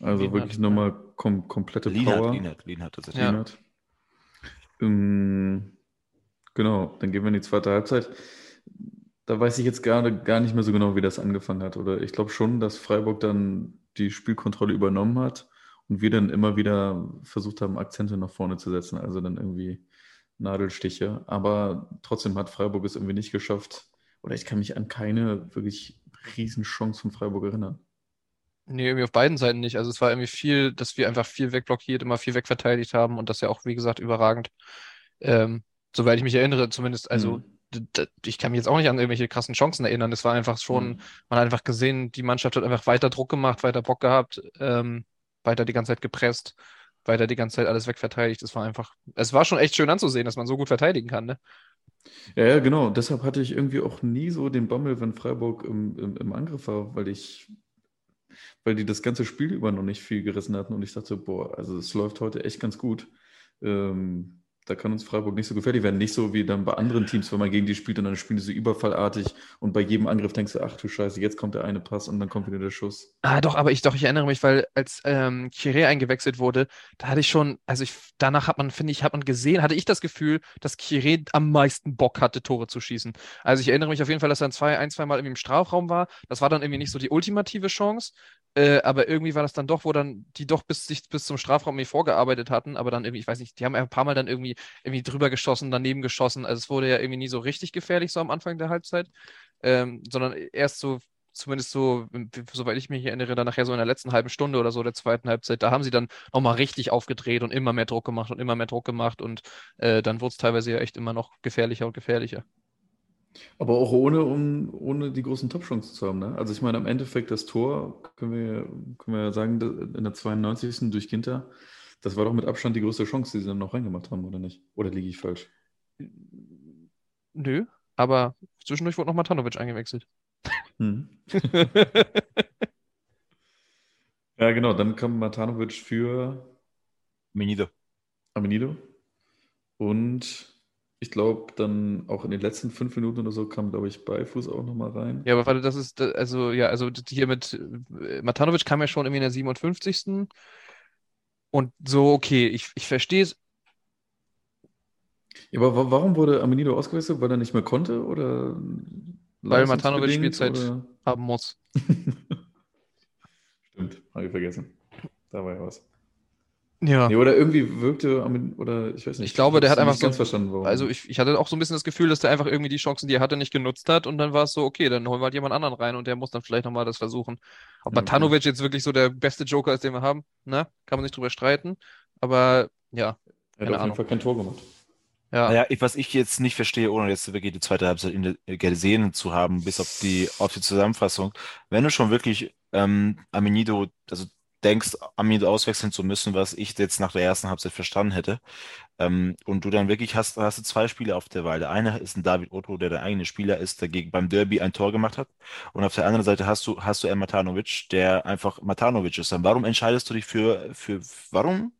Also Lienhardt, wirklich nochmal kom komplette Lienhardt, Power. Lienhardt, Lienhardt, tatsächlich. Ja. Lienhardt. Ähm, genau, dann gehen wir in die zweite Halbzeit. Da weiß ich jetzt gerade gar nicht mehr so genau, wie das angefangen hat. Oder ich glaube schon, dass Freiburg dann die Spielkontrolle übernommen hat und wir dann immer wieder versucht haben, Akzente nach vorne zu setzen. Also dann irgendwie Nadelstiche. Aber trotzdem hat Freiburg es irgendwie nicht geschafft. Oder ich kann mich an keine wirklich Riesenchance von Freiburg erinnern. Nee, irgendwie auf beiden Seiten nicht. Also es war irgendwie viel, dass wir einfach viel wegblockiert, immer viel wegverteidigt haben und das ja auch, wie gesagt, überragend. Ähm, soweit ich mich erinnere, zumindest, also mhm. ich kann mich jetzt auch nicht an irgendwelche krassen Chancen erinnern. Es war einfach schon, mhm. man hat einfach gesehen, die Mannschaft hat einfach weiter Druck gemacht, weiter Bock gehabt, ähm, weiter die ganze Zeit gepresst, weiter die ganze Zeit alles wegverteidigt. Es war einfach, es war schon echt schön anzusehen, dass man so gut verteidigen kann, ne? Ja, ja, genau. Deshalb hatte ich irgendwie auch nie so den Bammel, wenn Freiburg im, im, im Angriff war, weil ich, weil die das ganze Spiel über noch nicht viel gerissen hatten und ich dachte, boah, also es läuft heute echt ganz gut. Ähm, da kann uns Freiburg nicht so gefährlich werden. Nicht so wie dann bei anderen Teams, wenn man gegen die spielt und dann spielen die so überfallartig und bei jedem Angriff denkst du, ach du Scheiße, jetzt kommt der eine Pass und dann kommt wieder der Schuss. Ah, doch, aber ich doch, ich erinnere mich, weil als ähm, Chiré eingewechselt wurde, da hatte ich schon, also ich, danach hat man, finde ich, hat man gesehen, hatte ich das Gefühl, dass Chiré am meisten Bock hatte, Tore zu schießen. Also ich erinnere mich auf jeden Fall, dass er zwei, ein, zwei irgendwie im Strafraum war. Das war dann irgendwie nicht so die ultimative Chance. Äh, aber irgendwie war das dann doch, wo dann die doch bis sich bis zum Strafraum irgendwie vorgearbeitet hatten, aber dann irgendwie, ich weiß nicht, die haben ein paar Mal dann irgendwie irgendwie drüber geschossen, daneben geschossen. Also es wurde ja irgendwie nie so richtig gefährlich so am Anfang der Halbzeit, ähm, sondern erst so zumindest so, soweit ich mich erinnere, dann nachher so in der letzten halben Stunde oder so der zweiten Halbzeit, da haben sie dann nochmal richtig aufgedreht und immer mehr Druck gemacht und immer mehr Druck gemacht und äh, dann wurde es teilweise ja echt immer noch gefährlicher und gefährlicher. Aber auch ohne, um, ohne die großen Top-Chancen zu haben. Ne? Also ich meine, am Endeffekt das Tor, können wir, können wir ja sagen, in der 92. durch Ginter, das war doch mit Abstand die größte Chance, die sie dann noch reingemacht haben, oder nicht? Oder liege ich falsch? Nö, aber zwischendurch wurde noch Matanovic eingewechselt. Hm. ja, genau, dann kam Matanovic für Amenido. Amenido. Und ich glaube, dann auch in den letzten fünf Minuten oder so kam, glaube ich, Beifuß auch nochmal rein. Ja, aber warte, das ist, also, ja, also hier mit äh, Matanovic kam ja schon irgendwie in der 57. Und so, okay, ich, ich verstehe es. Ja, aber warum wurde Amenido ausgewechselt? Weil er nicht mehr konnte? Oder weil Matanovic Spielzeit oder? haben muss. Stimmt, habe ich vergessen. Da war ja was. Ja. Nee, oder irgendwie wirkte, oder ich weiß nicht. Ich glaube, der hat einfach so. Ganz verstanden, warum. Also ich, ich hatte auch so ein bisschen das Gefühl, dass der einfach irgendwie die Chancen, die er hatte, nicht genutzt hat und dann war es so, okay, dann holen wir halt jemand anderen rein und der muss dann vielleicht nochmal das versuchen. Ob ja, Matanovic okay. jetzt wirklich so der beste Joker ist, den wir haben, ne? Kann man nicht drüber streiten. Aber ja. Er hat auf jeden Fall kein Tor gemacht. Ja. Naja, was ich jetzt nicht verstehe, ohne jetzt wirklich die zweite Halbzeit in der, gesehen zu haben, bis auf die, auf die Zusammenfassung, wenn du schon wirklich ähm, Amenido, also denkst, Amid auswechseln zu müssen, was ich jetzt nach der ersten Halbzeit verstanden hätte. Ähm, und du dann wirklich hast, hast du zwei Spieler auf der Wahl. Der eine ist ein David Otto, der der eigene Spieler ist, der gegen beim Derby ein Tor gemacht hat. Und auf der anderen Seite hast du, hast du einen Matanovic, der einfach Matanovic ist. Dann warum entscheidest du dich für, für, warum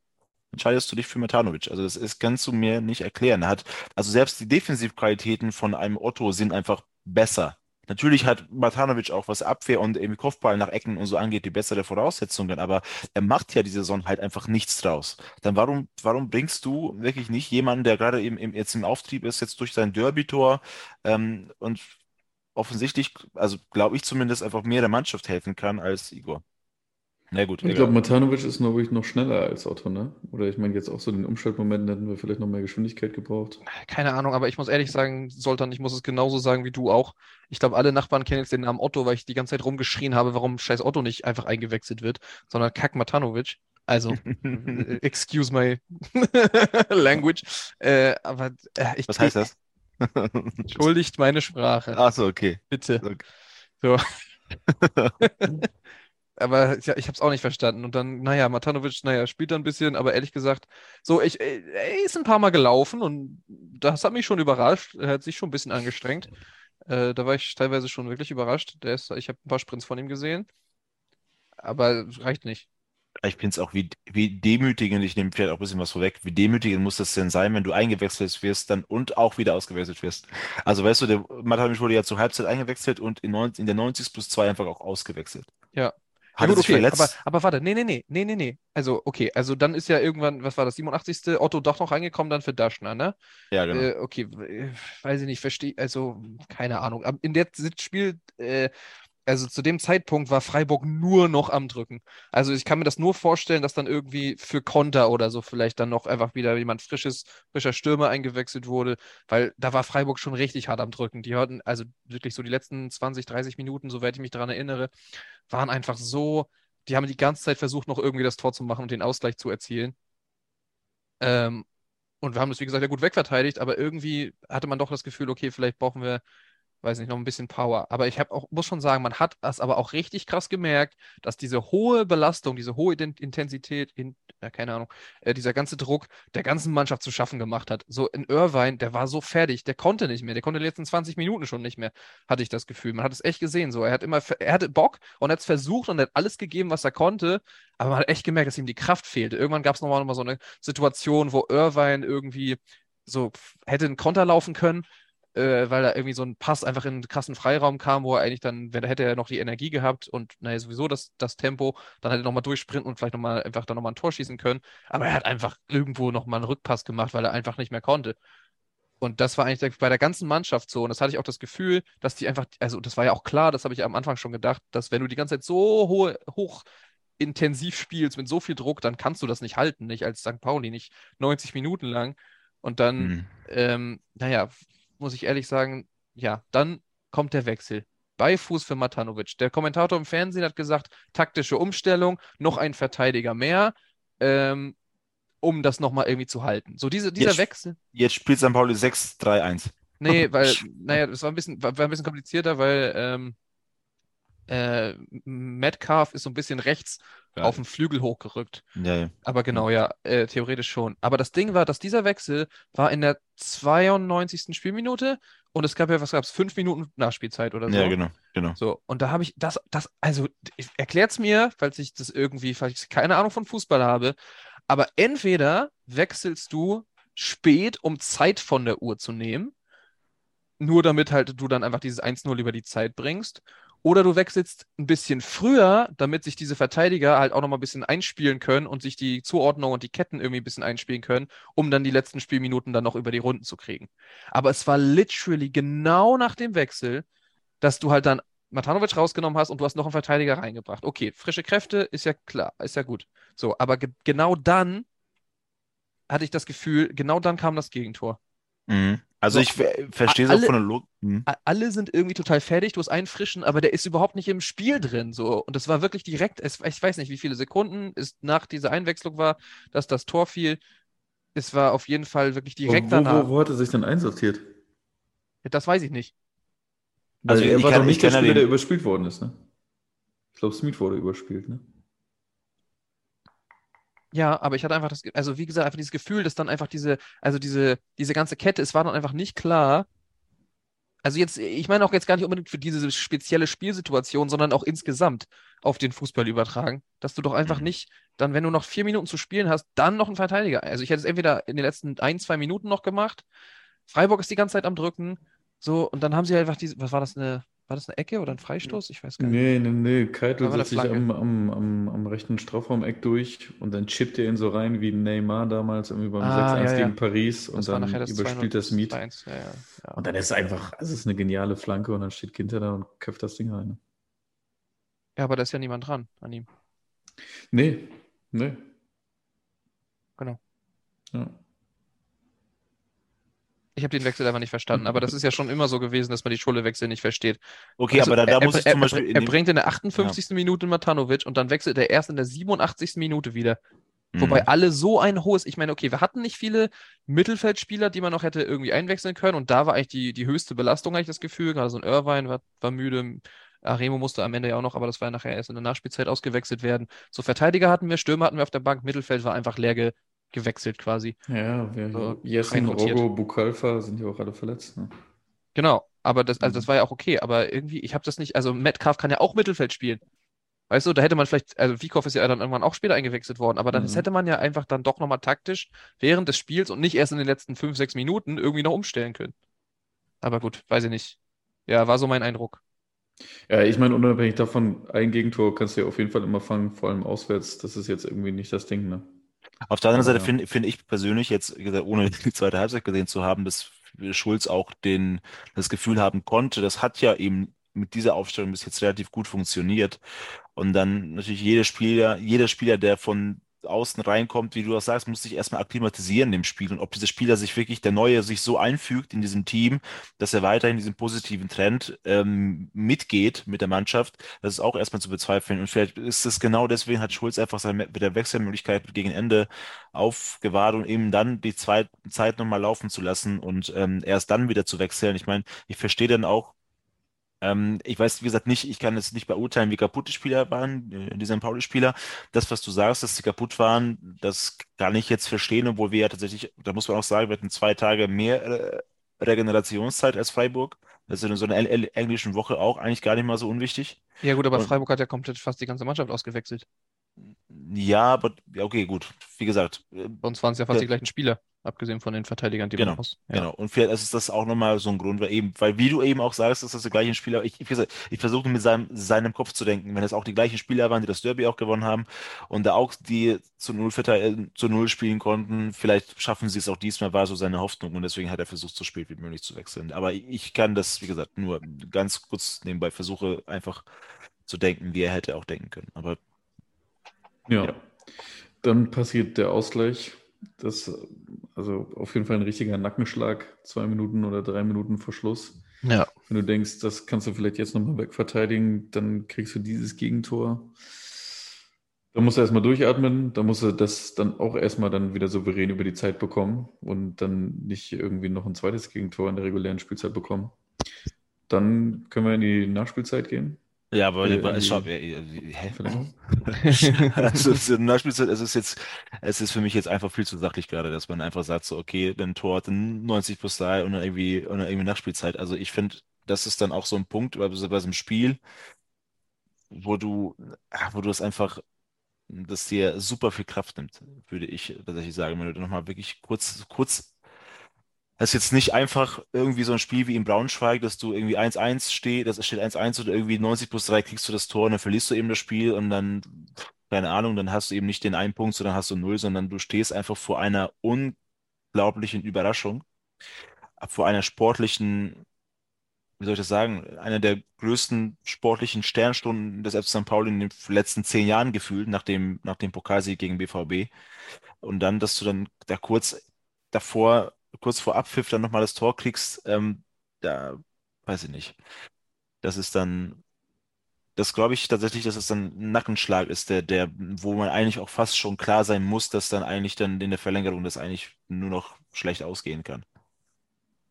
entscheidest du dich für Matanovic? Also das ist, kannst du mir nicht erklären. Er hat, also selbst die Defensivqualitäten von einem Otto sind einfach besser Natürlich hat Matanovic auch, was Abwehr und irgendwie Kopfball nach Ecken und so angeht, die bessere Voraussetzungen, aber er macht ja diese Saison halt einfach nichts draus. Dann warum, warum bringst du wirklich nicht jemanden, der gerade eben, eben jetzt im Auftrieb ist, jetzt durch sein Derby-Tor ähm, und offensichtlich, also glaube ich zumindest, einfach mehr der Mannschaft helfen kann als Igor? Na gut. Ich glaube, Matanovic ist noch, noch schneller als Otto, ne? Oder ich meine, jetzt auch so in den Umschaltmomenten hätten wir vielleicht noch mehr Geschwindigkeit gebraucht. Keine Ahnung, aber ich muss ehrlich sagen, Soltan, ich muss es genauso sagen wie du auch. Ich glaube, alle Nachbarn kennen jetzt den Namen Otto, weil ich die ganze Zeit rumgeschrien habe, warum scheiß Otto nicht einfach eingewechselt wird, sondern Kack Matanovic. Also, excuse my language. Äh, aber äh, ich, Was heißt das? Entschuldigt meine Sprache. Achso, okay. Bitte. Okay. So. Aber ja, ich habe es auch nicht verstanden. Und dann, naja, Matanovic, naja, spielt da ein bisschen, aber ehrlich gesagt, so, ich, äh, er ist ein paar Mal gelaufen und das hat mich schon überrascht. Er hat sich schon ein bisschen angestrengt. Äh, da war ich teilweise schon wirklich überrascht. Der ist, ich habe ein paar Sprints von ihm gesehen, aber reicht nicht. Ich finde es auch, wie, wie demütigend, ich nehme vielleicht auch ein bisschen was vorweg, wie demütigend muss das denn sein, wenn du eingewechselt wirst dann und auch wieder ausgewechselt wirst. Also weißt du, der Matanovic wurde ja zur Halbzeit eingewechselt und in, 90, in der 90 plus 2 einfach auch ausgewechselt. Ja. Hat ja, gut, okay, aber, aber warte, nee, nee, nee, nee, nee, nee. Also, okay, also dann ist ja irgendwann, was war das, 87. Otto doch noch reingekommen, dann für Daschner, ne? Ja, genau. Äh, okay, weiß ich nicht, verstehe, also, keine Ahnung. In der Spiel, äh, also zu dem Zeitpunkt war Freiburg nur noch am Drücken. Also ich kann mir das nur vorstellen, dass dann irgendwie für Konter oder so vielleicht dann noch einfach wieder jemand frisches, frischer Stürmer eingewechselt wurde, weil da war Freiburg schon richtig hart am Drücken. Die hörten, also wirklich so die letzten 20, 30 Minuten, soweit ich mich daran erinnere, waren einfach so, die haben die ganze Zeit versucht, noch irgendwie das Tor zu machen und den Ausgleich zu erzielen. Ähm, Und wir haben das, wie gesagt, ja gut wegverteidigt, aber irgendwie hatte man doch das Gefühl, okay, vielleicht brauchen wir weiß nicht, noch ein bisschen Power. Aber ich auch, muss schon sagen, man hat es aber auch richtig krass gemerkt, dass diese hohe Belastung, diese hohe Intensität, in, ja, keine Ahnung, äh, dieser ganze Druck der ganzen Mannschaft zu schaffen gemacht hat. So in Irvine, der war so fertig, der konnte nicht mehr, der konnte die letzten 20 Minuten schon nicht mehr, hatte ich das Gefühl. Man hat es echt gesehen. So, er hat immer, er hatte Bock und hat es versucht und hat alles gegeben, was er konnte. Aber man hat echt gemerkt, dass ihm die Kraft fehlte. Irgendwann gab es nochmal, nochmal so eine Situation, wo Irvine irgendwie so hätte einen Konter laufen können äh, weil da irgendwie so ein Pass einfach in einen krassen Freiraum kam, wo er eigentlich dann, wenn er hätte er noch die Energie gehabt und naja, sowieso das, das Tempo, dann hätte er nochmal durchsprinten und vielleicht nochmal einfach dann nochmal ein Tor schießen können. Aber er hat einfach irgendwo nochmal einen Rückpass gemacht, weil er einfach nicht mehr konnte. Und das war eigentlich bei der ganzen Mannschaft so. Und das hatte ich auch das Gefühl, dass die einfach, also das war ja auch klar, das habe ich am Anfang schon gedacht, dass wenn du die ganze Zeit so hohe, hoch intensiv spielst mit so viel Druck, dann kannst du das nicht halten, nicht als St. Pauli, nicht 90 Minuten lang. Und dann, mhm. ähm, naja, muss ich ehrlich sagen, ja, dann kommt der Wechsel. Beifuß für Matanovic. Der Kommentator im Fernsehen hat gesagt, taktische Umstellung, noch ein Verteidiger mehr, ähm, um das nochmal irgendwie zu halten. So diese, dieser jetzt, Wechsel. Jetzt spielt St. Pauli 6-3-1. Nee, weil, naja, das war ein bisschen, war, war ein bisschen komplizierter, weil ähm, äh, Metcalf ist so ein bisschen rechts ja. auf den Flügel hochgerückt. Ja, ja. Aber genau, ja, äh, theoretisch schon. Aber das Ding war, dass dieser Wechsel war in der 92. Spielminute und es gab ja, was gab es, fünf Minuten Nachspielzeit oder so. Ja, genau, genau. So, und da habe ich das, das, also erklärt es mir, falls ich das irgendwie, falls ich keine Ahnung von Fußball habe, aber entweder wechselst du spät, um Zeit von der Uhr zu nehmen, nur damit halt du dann einfach dieses 1-0 über die Zeit bringst, oder du wechselst ein bisschen früher, damit sich diese Verteidiger halt auch noch mal ein bisschen einspielen können und sich die Zuordnung und die Ketten irgendwie ein bisschen einspielen können, um dann die letzten Spielminuten dann noch über die Runden zu kriegen. Aber es war literally genau nach dem Wechsel, dass du halt dann Matanovic rausgenommen hast und du hast noch einen Verteidiger reingebracht. Okay, frische Kräfte ist ja klar, ist ja gut. So, aber ge genau dann hatte ich das Gefühl, genau dann kam das Gegentor. Mhm. Also ich verstehe es auch von der Logik. Hm. Alle sind irgendwie total fertig, du hast einen frischen, aber der ist überhaupt nicht im Spiel drin. So. Und das war wirklich direkt, ich weiß nicht, wie viele Sekunden es nach dieser Einwechslung war, dass das Tor fiel. Es war auf jeden Fall wirklich direkt wo, danach. Wo, wo hat er sich denn einsortiert? Das weiß ich nicht. Also, also er war doch nicht der Spieler, der überspielt worden ist, ne? Ich glaube, Smith wurde überspielt, ne? Ja, aber ich hatte einfach das, also wie gesagt, einfach dieses Gefühl, dass dann einfach diese, also diese, diese ganze Kette, es war dann einfach nicht klar. Also jetzt, ich meine auch jetzt gar nicht unbedingt für diese spezielle Spielsituation, sondern auch insgesamt auf den Fußball übertragen, dass du doch einfach mhm. nicht, dann, wenn du noch vier Minuten zu spielen hast, dann noch einen Verteidiger. Also ich hätte es entweder in den letzten ein, zwei Minuten noch gemacht. Freiburg ist die ganze Zeit am Drücken. So, und dann haben sie einfach diese, was war das, eine, war das eine Ecke oder ein Freistoß? Ich weiß gar nicht. Nee, nee, nee. Keitel setzt sich am, am, am, am rechten Strafraum-Eck durch und dann chippt er ihn so rein wie Neymar damals irgendwie beim ah, 6-1 ja, ja. gegen Paris und dann überspielt das Miet. Ja, und dann ist es einfach, es ist eine geniale Flanke und dann steht Ginter da und köpft das Ding rein. Ja, aber da ist ja niemand dran an ihm. Nee, nee. Genau. Ja. Ich habe den Wechsel einfach nicht verstanden, aber das ist ja schon immer so gewesen, dass man die Schule-Wechsel nicht versteht. Okay, also, aber da, da muss ich zum Beispiel. Er, er bringt in der 58. Ja. Minute Matanovic und dann wechselt er erst in der 87. Minute wieder. Mhm. Wobei alle so ein hohes, ich meine, okay, wir hatten nicht viele Mittelfeldspieler, die man noch hätte irgendwie einwechseln können und da war eigentlich die, die höchste Belastung, habe ich das Gefühl. Gerade so ein Irvine war, war müde. Aremo musste am Ende ja auch noch, aber das war ja nachher erst in der Nachspielzeit ausgewechselt werden. So Verteidiger hatten wir, Stürmer hatten wir auf der Bank, Mittelfeld war einfach leer, gewechselt quasi. Ja, wir, so Jessen, Rogo, Bukalfa sind ja auch alle verletzt. Ne? Genau, aber das, also das mhm. war ja auch okay, aber irgendwie, ich habe das nicht, also Metcalf kann ja auch Mittelfeld spielen. Weißt du, da hätte man vielleicht, also Wiekow ist ja dann irgendwann auch später eingewechselt worden, aber dann mhm. hätte man ja einfach dann doch nochmal taktisch während des Spiels und nicht erst in den letzten fünf, sechs Minuten irgendwie noch umstellen können. Aber gut, weiß ich nicht. Ja, war so mein Eindruck. Ja, ich meine, unabhängig davon, ein Gegentor kannst du ja auf jeden Fall immer fangen, vor allem auswärts. Das ist jetzt irgendwie nicht das Ding, ne? Auf der anderen Seite ja. finde find ich persönlich jetzt, ohne die zweite Halbzeit gesehen zu haben, dass Schulz auch den, das Gefühl haben konnte, das hat ja eben mit dieser Aufstellung bis jetzt relativ gut funktioniert. Und dann natürlich jeder Spieler, jeder Spieler, der von außen reinkommt, wie du das sagst, muss sich erstmal akklimatisieren im Spiel und ob dieser Spieler sich wirklich, der Neue, sich so einfügt in diesem Team, dass er weiterhin diesen positiven Trend ähm, mitgeht mit der Mannschaft, das ist auch erstmal zu bezweifeln und vielleicht ist es genau deswegen, hat Schulz einfach seine, mit der Wechselmöglichkeit gegen Ende aufgewahrt und eben dann die Zeit, Zeit nochmal laufen zu lassen und ähm, erst dann wieder zu wechseln. Ich meine, ich verstehe dann auch, ähm, ich weiß, wie gesagt, nicht, ich kann jetzt nicht beurteilen, wie kaputt die Spieler waren, äh, die St. Pauli-Spieler. Das, was du sagst, dass sie kaputt waren, das kann ich jetzt verstehen, obwohl wir ja tatsächlich, da muss man auch sagen, wir hatten zwei Tage mehr äh, Regenerationszeit als Freiburg. Das ist in so einer englischen Woche auch eigentlich gar nicht mal so unwichtig. Ja, gut, aber Und, Freiburg hat ja komplett fast die ganze Mannschaft ausgewechselt. Ja, aber okay, gut. Wie gesagt. Äh, Sonst waren es ja fast die gleichen Spieler, abgesehen von den Verteidigern, die genau, man aus. Ja. Genau. Und vielleicht ist das auch nochmal so ein Grund, weil eben, weil wie du eben auch sagst, dass das die gleichen Spieler. Ich, ich, ich versuche mit seinem, seinem Kopf zu denken, wenn es auch die gleichen Spieler waren, die das Derby auch gewonnen haben und da auch die zu Null, äh, zu Null spielen konnten, vielleicht schaffen sie es auch diesmal, war so seine Hoffnung und deswegen hat er versucht, so spät wie möglich zu wechseln. Aber ich kann das, wie gesagt, nur ganz kurz nebenbei versuche, einfach zu denken, wie er hätte auch denken können. Aber ja. ja. Dann passiert der Ausgleich. Das, also auf jeden Fall ein richtiger Nackenschlag, zwei Minuten oder drei Minuten vor Schluss. Ja. Wenn du denkst, das kannst du vielleicht jetzt nochmal wegverteidigen, dann kriegst du dieses Gegentor. Da musst du erstmal durchatmen, da musst du das dann auch erstmal dann wieder souverän über die Zeit bekommen und dann nicht irgendwie noch ein zweites Gegentor in der regulären Spielzeit bekommen. Dann können wir in die Nachspielzeit gehen. Ja, aber äh, es schaut, äh, hä? also, es ist, Nachspielzeit, es ist jetzt, es ist für mich jetzt einfach viel zu sachlich gerade, dass man einfach sagt, so, okay, ein Tor hat 90 plus 3 und dann irgendwie, und dann irgendwie Nachspielzeit. Also ich finde, das ist dann auch so ein Punkt bei, bei so einem Spiel, wo du, wo du es einfach, das dir super viel Kraft nimmt, würde ich tatsächlich sagen, wenn du nochmal wirklich kurz, kurz das ist jetzt nicht einfach irgendwie so ein Spiel wie in Braunschweig, dass du irgendwie 1-1 steht, das steht 1-1 oder irgendwie 90 plus 3 kriegst du das Tor und dann verlierst du eben das Spiel und dann, keine Ahnung, dann hast du eben nicht den einen Punkt, sondern hast du null, sondern du stehst einfach vor einer unglaublichen Überraschung, vor einer sportlichen, wie soll ich das sagen, einer der größten sportlichen Sternstunden des FC St. Pauli in den letzten zehn Jahren gefühlt, nach dem, nach dem Pokalsieg gegen BVB. Und dann, dass du dann da kurz davor kurz vor Abpfiff dann nochmal das Tor kriegst, ähm, da weiß ich nicht. Das ist dann, das glaube ich tatsächlich, dass es dann ein Nackenschlag ist, der, der, wo man eigentlich auch fast schon klar sein muss, dass dann eigentlich dann in der Verlängerung das eigentlich nur noch schlecht ausgehen kann.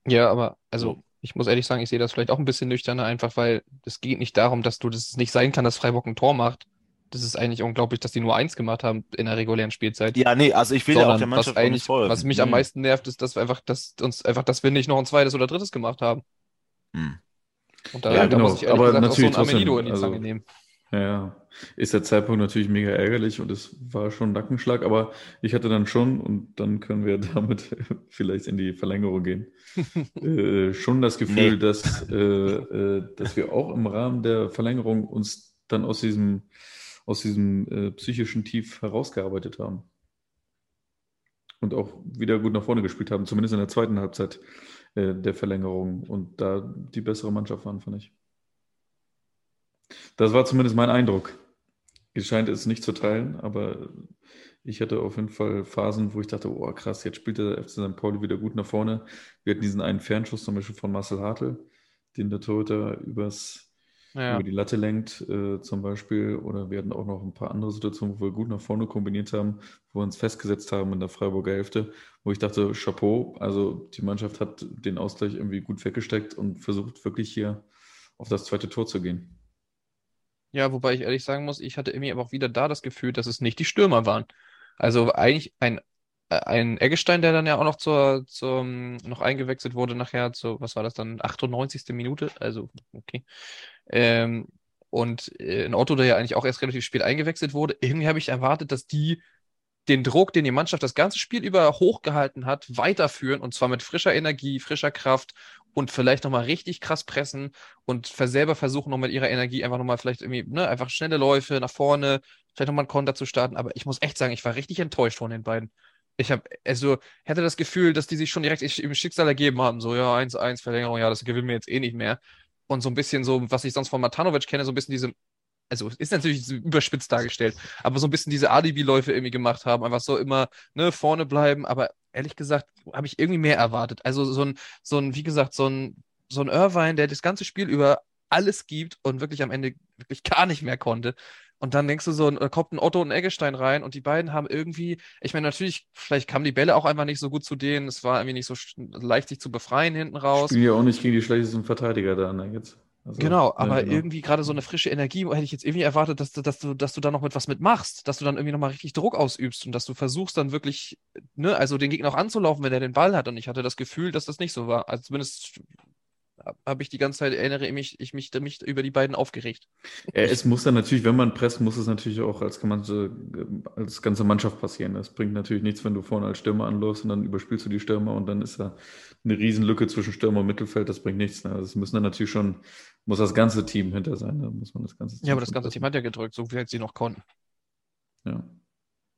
Ja, aber also ich muss ehrlich sagen, ich sehe das vielleicht auch ein bisschen nüchterner, einfach weil es geht nicht darum, dass du das nicht sein kann, dass Freiburg ein Tor macht, das ist eigentlich unglaublich, dass die nur eins gemacht haben in der regulären Spielzeit. Ja, nee, also ich will ja auch der Mannschaft was nicht folgen. Was mich hm. am meisten nervt, ist, dass wir einfach, dass uns einfach, dass wir nicht noch ein zweites oder drittes gemacht haben. Hm. Und da, ja, da genau. muss ich ehrlich Aber gesagt natürlich auch so ein Amenido in die also, Zange nehmen. Ja, ist der Zeitpunkt natürlich mega ärgerlich und es war schon ein Nackenschlag, aber ich hatte dann schon, und dann können wir damit vielleicht in die Verlängerung gehen, äh, schon das Gefühl, nee. dass, äh, äh, dass wir auch im Rahmen der Verlängerung uns dann aus diesem aus diesem äh, psychischen Tief herausgearbeitet haben. Und auch wieder gut nach vorne gespielt haben, zumindest in der zweiten Halbzeit äh, der Verlängerung und da die bessere Mannschaft waren, fand ich. Das war zumindest mein Eindruck. Ich scheint es nicht zu teilen, aber ich hatte auf jeden Fall Phasen, wo ich dachte, oh krass, jetzt spielt der FC St. Pauli wieder gut nach vorne. Wir hatten diesen einen Fernschuss zum Beispiel von Marcel Hartl, den der Torhüter übers ja. über die Latte lenkt, äh, zum Beispiel. Oder wir hatten auch noch ein paar andere Situationen, wo wir gut nach vorne kombiniert haben, wo wir uns festgesetzt haben in der Freiburger Hälfte, wo ich dachte, Chapeau, also die Mannschaft hat den Ausgleich irgendwie gut weggesteckt und versucht wirklich hier auf das zweite Tor zu gehen. Ja, wobei ich ehrlich sagen muss, ich hatte irgendwie aber auch wieder da das Gefühl, dass es nicht die Stürmer waren. Also eigentlich ein ein Eggestein, der dann ja auch noch zur, zur noch eingewechselt wurde nachher zu, was war das dann, 98. Minute, also okay. Ähm, und äh, ein Otto, der ja eigentlich auch erst relativ spät eingewechselt wurde, irgendwie habe ich erwartet, dass die den Druck, den die Mannschaft das ganze Spiel über hochgehalten hat, weiterführen und zwar mit frischer Energie, frischer Kraft und vielleicht nochmal richtig krass pressen und selber versuchen, noch mit ihrer Energie einfach nochmal vielleicht irgendwie, ne, einfach schnelle Läufe nach vorne, vielleicht nochmal einen Konter zu starten. Aber ich muss echt sagen, ich war richtig enttäuscht von den beiden. Ich habe, also, hätte das Gefühl, dass die sich schon direkt im Schicksal ergeben haben. So, ja, 1-1, Verlängerung, ja, das gewinnen wir jetzt eh nicht mehr. Und so ein bisschen so, was ich sonst von Matanovic kenne, so ein bisschen diese, also ist natürlich überspitzt dargestellt, aber so ein bisschen diese Alibi-Läufe irgendwie gemacht haben, einfach so immer ne, vorne bleiben, aber ehrlich gesagt habe ich irgendwie mehr erwartet. Also so ein, so ein, wie gesagt, so ein, so ein Irvine, der das ganze Spiel über alles gibt und wirklich am Ende wirklich gar nicht mehr konnte. Und dann denkst du so, da kommt ein Otto und ein Eggestein rein und die beiden haben irgendwie, ich meine, natürlich, vielleicht kamen die Bälle auch einfach nicht so gut zu denen. Es war irgendwie nicht so leicht, sich zu befreien hinten raus. Spielen ja auch nicht gegen die schlechtesten Verteidiger da, ne, jetzt. Also, genau, aber ja, genau. irgendwie gerade so eine frische Energie hätte ich jetzt irgendwie erwartet, dass du, dass du, dass du da noch mit was mitmachst, dass du dann irgendwie nochmal richtig Druck ausübst und dass du versuchst dann wirklich, ne, also den Gegner auch anzulaufen, wenn er den Ball hat. Und ich hatte das Gefühl, dass das nicht so war. Also zumindest habe ich die ganze Zeit, erinnere mich, ich mich, mich über die beiden aufgeregt. Es muss dann natürlich, wenn man presst, muss es natürlich auch als, als ganze Mannschaft passieren. Das bringt natürlich nichts, wenn du vorne als Stürmer anläufst und dann überspielst du die Stürmer und dann ist da eine Riesenlücke zwischen Stürmer und Mittelfeld. Das bringt nichts. Ne? Also es müssen dann natürlich schon, muss das ganze Team hinter sein. Da muss man das ganze Team Ja, aber das ganze Team hat ja gedrückt, so wie sie noch konnten. Ja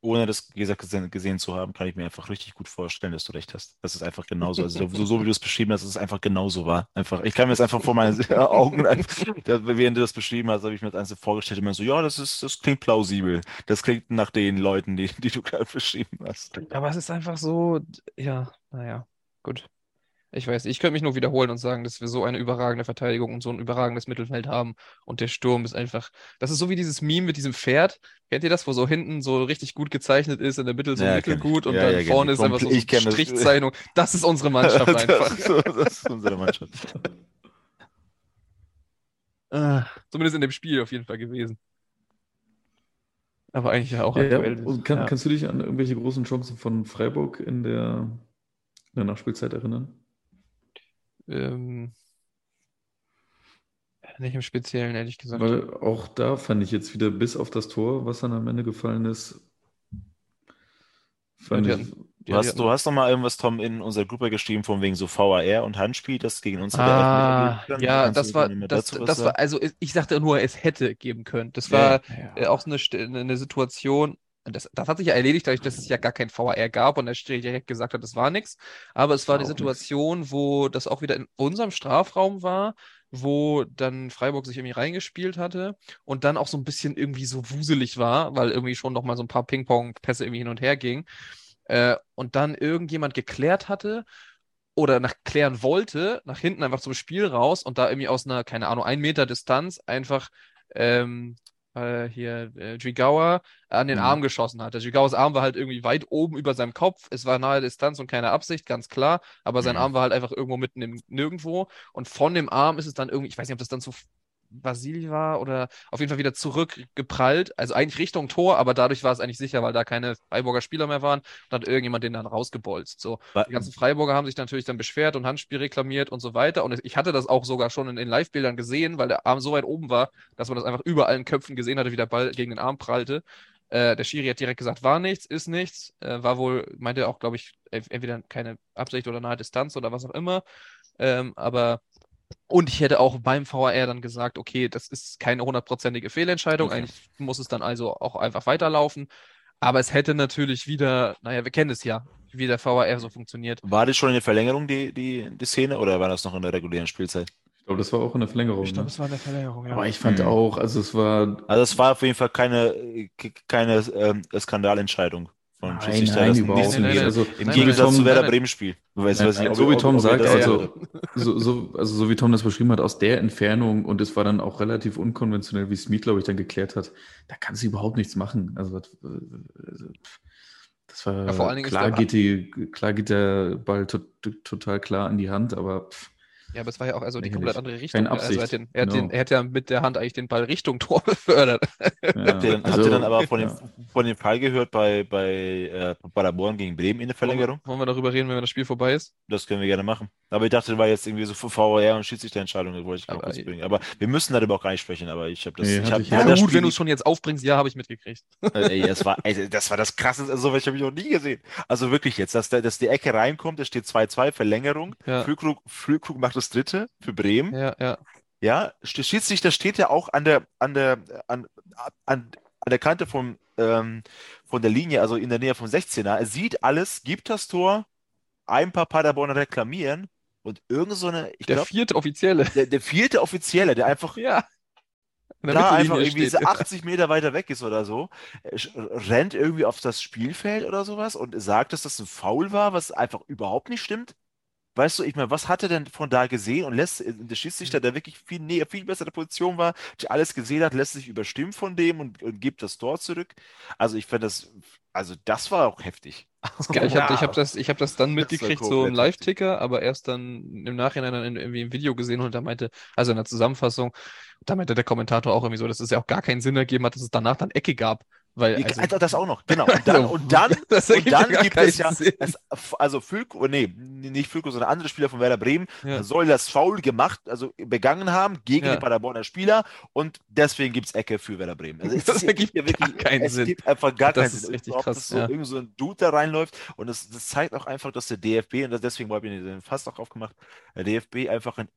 ohne das gesagt gesehen zu haben, kann ich mir einfach richtig gut vorstellen, dass du recht hast. Das ist einfach genauso. Also so, so wie du es beschrieben hast, dass es einfach genauso war. Einfach, ich kann mir das einfach vor meinen Augen, während du das beschrieben hast, habe ich mir das Einzelne vorgestellt, immer so, ja, das ist, das klingt plausibel. Das klingt nach den Leuten, die, die du gerade beschrieben hast. Aber es ist einfach so, ja, naja, gut. Ich weiß, ich könnte mich nur wiederholen und sagen, dass wir so eine überragende Verteidigung und so ein überragendes Mittelfeld haben. Und der Sturm ist einfach. Das ist so wie dieses Meme mit diesem Pferd. Kennt ihr das, wo so hinten so richtig gut gezeichnet ist, in der Mitte so ja, mittelgut und ja, dann ja, vorne ist einfach so eine Strichzeichnung. Das. das ist unsere Mannschaft einfach. das, ist, das ist unsere Mannschaft. zumindest in dem Spiel auf jeden Fall gewesen. Aber eigentlich ja auch aktuell. Ja, kann, Kannst du dich an irgendwelche großen Chancen von Freiburg in der, in der Nachspielzeit erinnern? Ähm, nicht im Speziellen, ehrlich gesagt. Weil auch da fand ich jetzt wieder bis auf das Tor, was dann am Ende gefallen ist, fand ja, ich. Du hast, du hast noch mal irgendwas, Tom, in unserer Gruppe geschrieben, von wegen so VAR und Handspiel, das gegen uns ah, hat. Ja, das war, das, das war, also ich sagte nur, es hätte geben können. Das war ja, ja. auch eine, eine Situation, das, das, hat sich ja erledigt, dadurch, dass es ja gar kein VAR gab und der direkt gesagt hat, das war nichts. Aber es war, war die Situation, nix. wo das auch wieder in unserem Strafraum war, wo dann Freiburg sich irgendwie reingespielt hatte und dann auch so ein bisschen irgendwie so wuselig war, weil irgendwie schon noch mal so ein paar Ping-Pong-Pässe irgendwie hin und her gingen. Äh, und dann irgendjemand geklärt hatte oder nach klären wollte, nach hinten einfach zum Spiel raus und da irgendwie aus einer, keine Ahnung, ein Meter Distanz einfach ähm, äh, hier äh, Jigawa an den mhm. Arm geschossen hat. Der Jigawas Arm war halt irgendwie weit oben über seinem Kopf. Es war nahe Distanz und keine Absicht, ganz klar. Aber sein mhm. Arm war halt einfach irgendwo mitten im Nirgendwo. Und von dem Arm ist es dann irgendwie, ich weiß nicht, ob das dann so Vasili war oder auf jeden Fall wieder zurückgeprallt. Also eigentlich Richtung Tor, aber dadurch war es eigentlich sicher, weil da keine Freiburger Spieler mehr waren. Und hat irgendjemand den dann rausgebolzt. So, die ganzen Freiburger haben sich natürlich dann beschwert und Handspiel reklamiert und so weiter. Und ich hatte das auch sogar schon in den Live-Bildern gesehen, weil der Arm so weit oben war, dass man das einfach über allen Köpfen gesehen hatte, wie der Ball gegen den Arm prallte. Äh, der Schiri hat direkt gesagt, war nichts, ist nichts. Äh, war wohl, meinte auch, glaube ich, entweder keine Absicht oder nahe Distanz oder was auch immer. Ähm, aber und ich hätte auch beim VAR dann gesagt, okay, das ist keine hundertprozentige Fehlentscheidung. Okay. Eigentlich muss es dann also auch einfach weiterlaufen. Aber es hätte natürlich wieder, naja, wir kennen es ja, wie der VAR so funktioniert. War das schon in der Verlängerung, die, die, die Szene, oder war das noch in der regulären Spielzeit? Ich glaube, das war auch in der Verlängerung. Ich glaube, ne? es war in der Verlängerung, ja. Aber ich fand mhm. auch, also es war. Also es war auf jeden Fall keine, keine ähm, Skandalentscheidung von nein, nein, das überhaupt nicht. nicht. Also, Im Gegensatz zu Werder Bremen Spiel. Weißt, nein, nein, so wie Tom sagt, also so, so, also so wie Tom das beschrieben hat, aus der Entfernung und es war dann auch relativ unkonventionell, wie Smith, glaube ich, dann geklärt hat, da kannst du überhaupt nichts machen. Also, das war ja, vor allen Dingen klar, geht die, klar geht der Ball to total klar in die Hand, aber pff, ja, aber es war ja auch also die komplett andere Richtung. Also er, hat den, er, hat den, er, hat ja mit der Hand eigentlich den Ball Richtung Tor befördert. Ja. habt, ihr dann, also, habt ihr dann aber von dem, ja. von dem Fall gehört bei, bei äh, Paderborn gegen Bremen in der Verlängerung? Wollen wir darüber reden, wenn das Spiel vorbei ist? Das können wir gerne machen. Aber ich dachte, das war jetzt irgendwie so VR und Schiedsrichterentscheidung, das wollte ich aber, kurz bringen. Aber wir müssen darüber auch gar nicht sprechen, aber ich habe das. Nee, ich hab, ich ja, gut, wenn du es schon jetzt aufbringst, ja, habe ich mitgekriegt. Äh, ey, das war, ey, das war das krasseste, also ich habe ich noch nie gesehen. Also wirklich jetzt, dass, der, dass die Ecke reinkommt, da steht 2-2, Verlängerung. Ja. Füllkrug macht das dritte für Bremen. Ja, ja. Ja, Schiedsrichter steht ja auch an der, an der, an, an, an der Kante vom, ähm, von der Linie, also in der Nähe vom 16er. Er sieht alles, gibt das Tor, ein paar Paderborner reklamieren und irgend so eine, Der glaub, vierte Offizielle. Der, der vierte Offizielle, der einfach ja. da einfach irgendwie steht. 80 Meter weiter weg ist oder so, rennt irgendwie auf das Spielfeld oder sowas und sagt, dass das ein Foul war, was einfach überhaupt nicht stimmt. Weißt du, ich meine, was hat er denn von da gesehen und lässt der Schiedsrichter, der wirklich viel näher, viel bessere Position war, der alles gesehen hat, lässt sich überstimmen von dem und, und gibt das Tor zurück. Also ich finde das, also das war auch heftig. Ich habe ja, hab das, hab das dann mitgekriegt, so im Live-Ticker, aber erst dann im Nachhinein dann irgendwie im Video gesehen und da meinte, also in der Zusammenfassung, da meinte der Kommentator auch irgendwie so, dass es ja auch gar keinen Sinn ergeben hat, dass es danach dann Ecke gab. Weil, also, also, das auch noch, genau. Und dann, und dann, und dann gibt es ja, es, also Füllko, nee, nicht Füllko, sondern andere Spieler von Werder Bremen ja. soll das Foul gemacht, also begangen haben gegen ja. den Paderborner Spieler und deswegen gibt es Ecke für Werder Bremen. Also das ergibt ja wirklich keinen es Sinn. Es gibt einfach gar das keinen Sinn. Richtig krass, dass so, ja. irgend so ein Dude da reinläuft und das, das zeigt auch einfach, dass der DFB, und deswegen habe ich den fast auch aufgemacht, der DFB einfach ein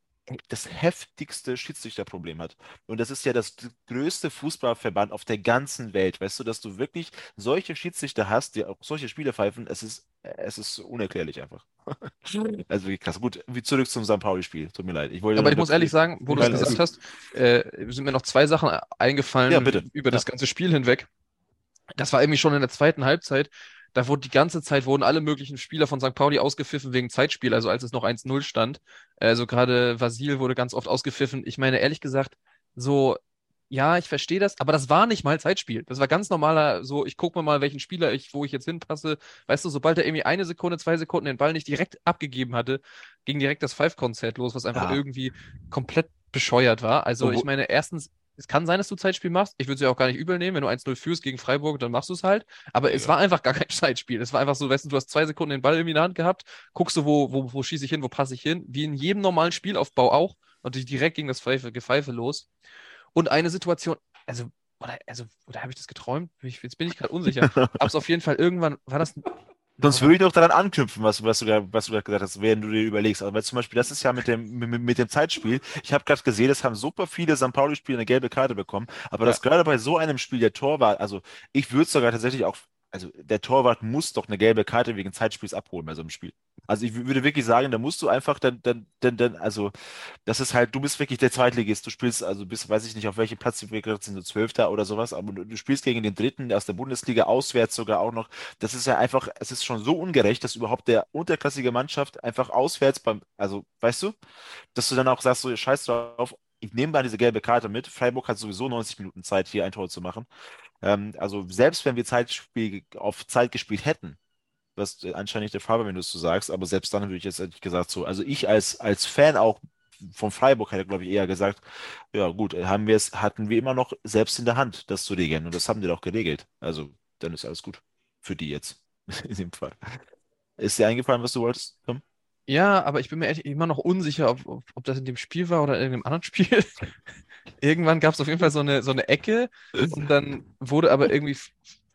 das heftigste Schiedsrichterproblem hat. Und das ist ja das größte Fußballverband auf der ganzen Welt. Weißt du, dass du wirklich solche Schiedsrichter hast, die auch solche Spiele pfeifen, es ist, es ist unerklärlich einfach. also krass. Gut, wie zurück zum St. Pauli-Spiel. Tut mir leid. Ich Aber ich muss ehrlich sagen, wo du es gesagt hast, äh, sind mir noch zwei Sachen eingefallen ja, über das ganze Spiel hinweg. Das war irgendwie schon in der zweiten Halbzeit da wurde die ganze Zeit wurden alle möglichen Spieler von St. Pauli ausgepfiffen wegen Zeitspiel, also als es noch 1-0 stand. Also gerade Vasil wurde ganz oft ausgepfiffen. Ich meine, ehrlich gesagt, so, ja, ich verstehe das, aber das war nicht mal Zeitspiel. Das war ganz normaler, so, ich gucke mir mal, welchen Spieler ich, wo ich jetzt hinpasse. Weißt du, sobald er irgendwie eine Sekunde, zwei Sekunden den Ball nicht direkt abgegeben hatte, ging direkt das Five-Konzert los, was einfach ja. irgendwie komplett bescheuert war. Also, ich meine, erstens, es kann sein, dass du Zeitspiel machst. Ich würde es ja auch gar nicht übel nehmen. Wenn du 1-0 führst gegen Freiburg, dann machst du es halt. Aber ja. es war einfach gar kein Zeitspiel. Es war einfach so, weißt du, du hast zwei Sekunden den Ball irgendwie in der Hand gehabt, guckst du, wo, wo, wo schieße ich hin, wo passe ich hin. Wie in jedem normalen Spielaufbau auch. Und direkt ging das Pfeife, Gepfeife los. Und eine Situation, also, oder, also, oder habe ich das geträumt? Jetzt bin ich gerade unsicher. Aber es auf jeden Fall irgendwann, war das Sonst würde ich noch daran anknüpfen, was, was du was du da gesagt hast, während du dir überlegst. Aber zum Beispiel, das ist ja mit dem, mit, mit dem Zeitspiel. Ich habe gerade gesehen, es haben super viele St. Pauli-Spieler eine gelbe Karte bekommen. Aber ja. das gerade bei so einem Spiel der Torwart, also ich würde es sogar tatsächlich auch also der Torwart muss doch eine gelbe Karte wegen Zeitspiels abholen bei so einem Spiel. Also ich würde wirklich sagen, da musst du einfach dann, dann, dann, dann, also das ist halt, du bist wirklich der Zweitligist, du spielst, also bist, weiß ich nicht, auf welchem Platz wir gerade sind, so Zwölfter oder sowas, aber du, du, spielst gegen den Dritten aus der Bundesliga auswärts sogar auch noch. Das ist ja einfach, es ist schon so ungerecht, dass überhaupt der unterklassige Mannschaft einfach auswärts beim, also weißt du, dass du dann auch sagst, so scheiß drauf, ich nehme mal diese gelbe Karte mit. Freiburg hat sowieso 90 Minuten Zeit, hier ein Tor zu machen. Ähm, also selbst wenn wir Zeitspiel auf Zeit gespielt hätten, was anscheinend nicht der Fall war, wenn du es so sagst, aber selbst dann würde ich jetzt ehrlich gesagt so, also ich als, als Fan auch von Freiburg hätte, glaube ich, eher gesagt, ja gut, haben wir es, hatten wir immer noch selbst in der Hand, das zu regeln. Und das haben die doch geregelt. Also dann ist alles gut. Für die jetzt. in dem Fall. Ist dir eingefallen, was du wolltest, Tom? Ja, aber ich bin mir immer noch unsicher, ob, ob, ob, das in dem Spiel war oder in irgendeinem anderen Spiel. Irgendwann gab es auf jeden Fall so eine, so eine Ecke und dann wurde aber irgendwie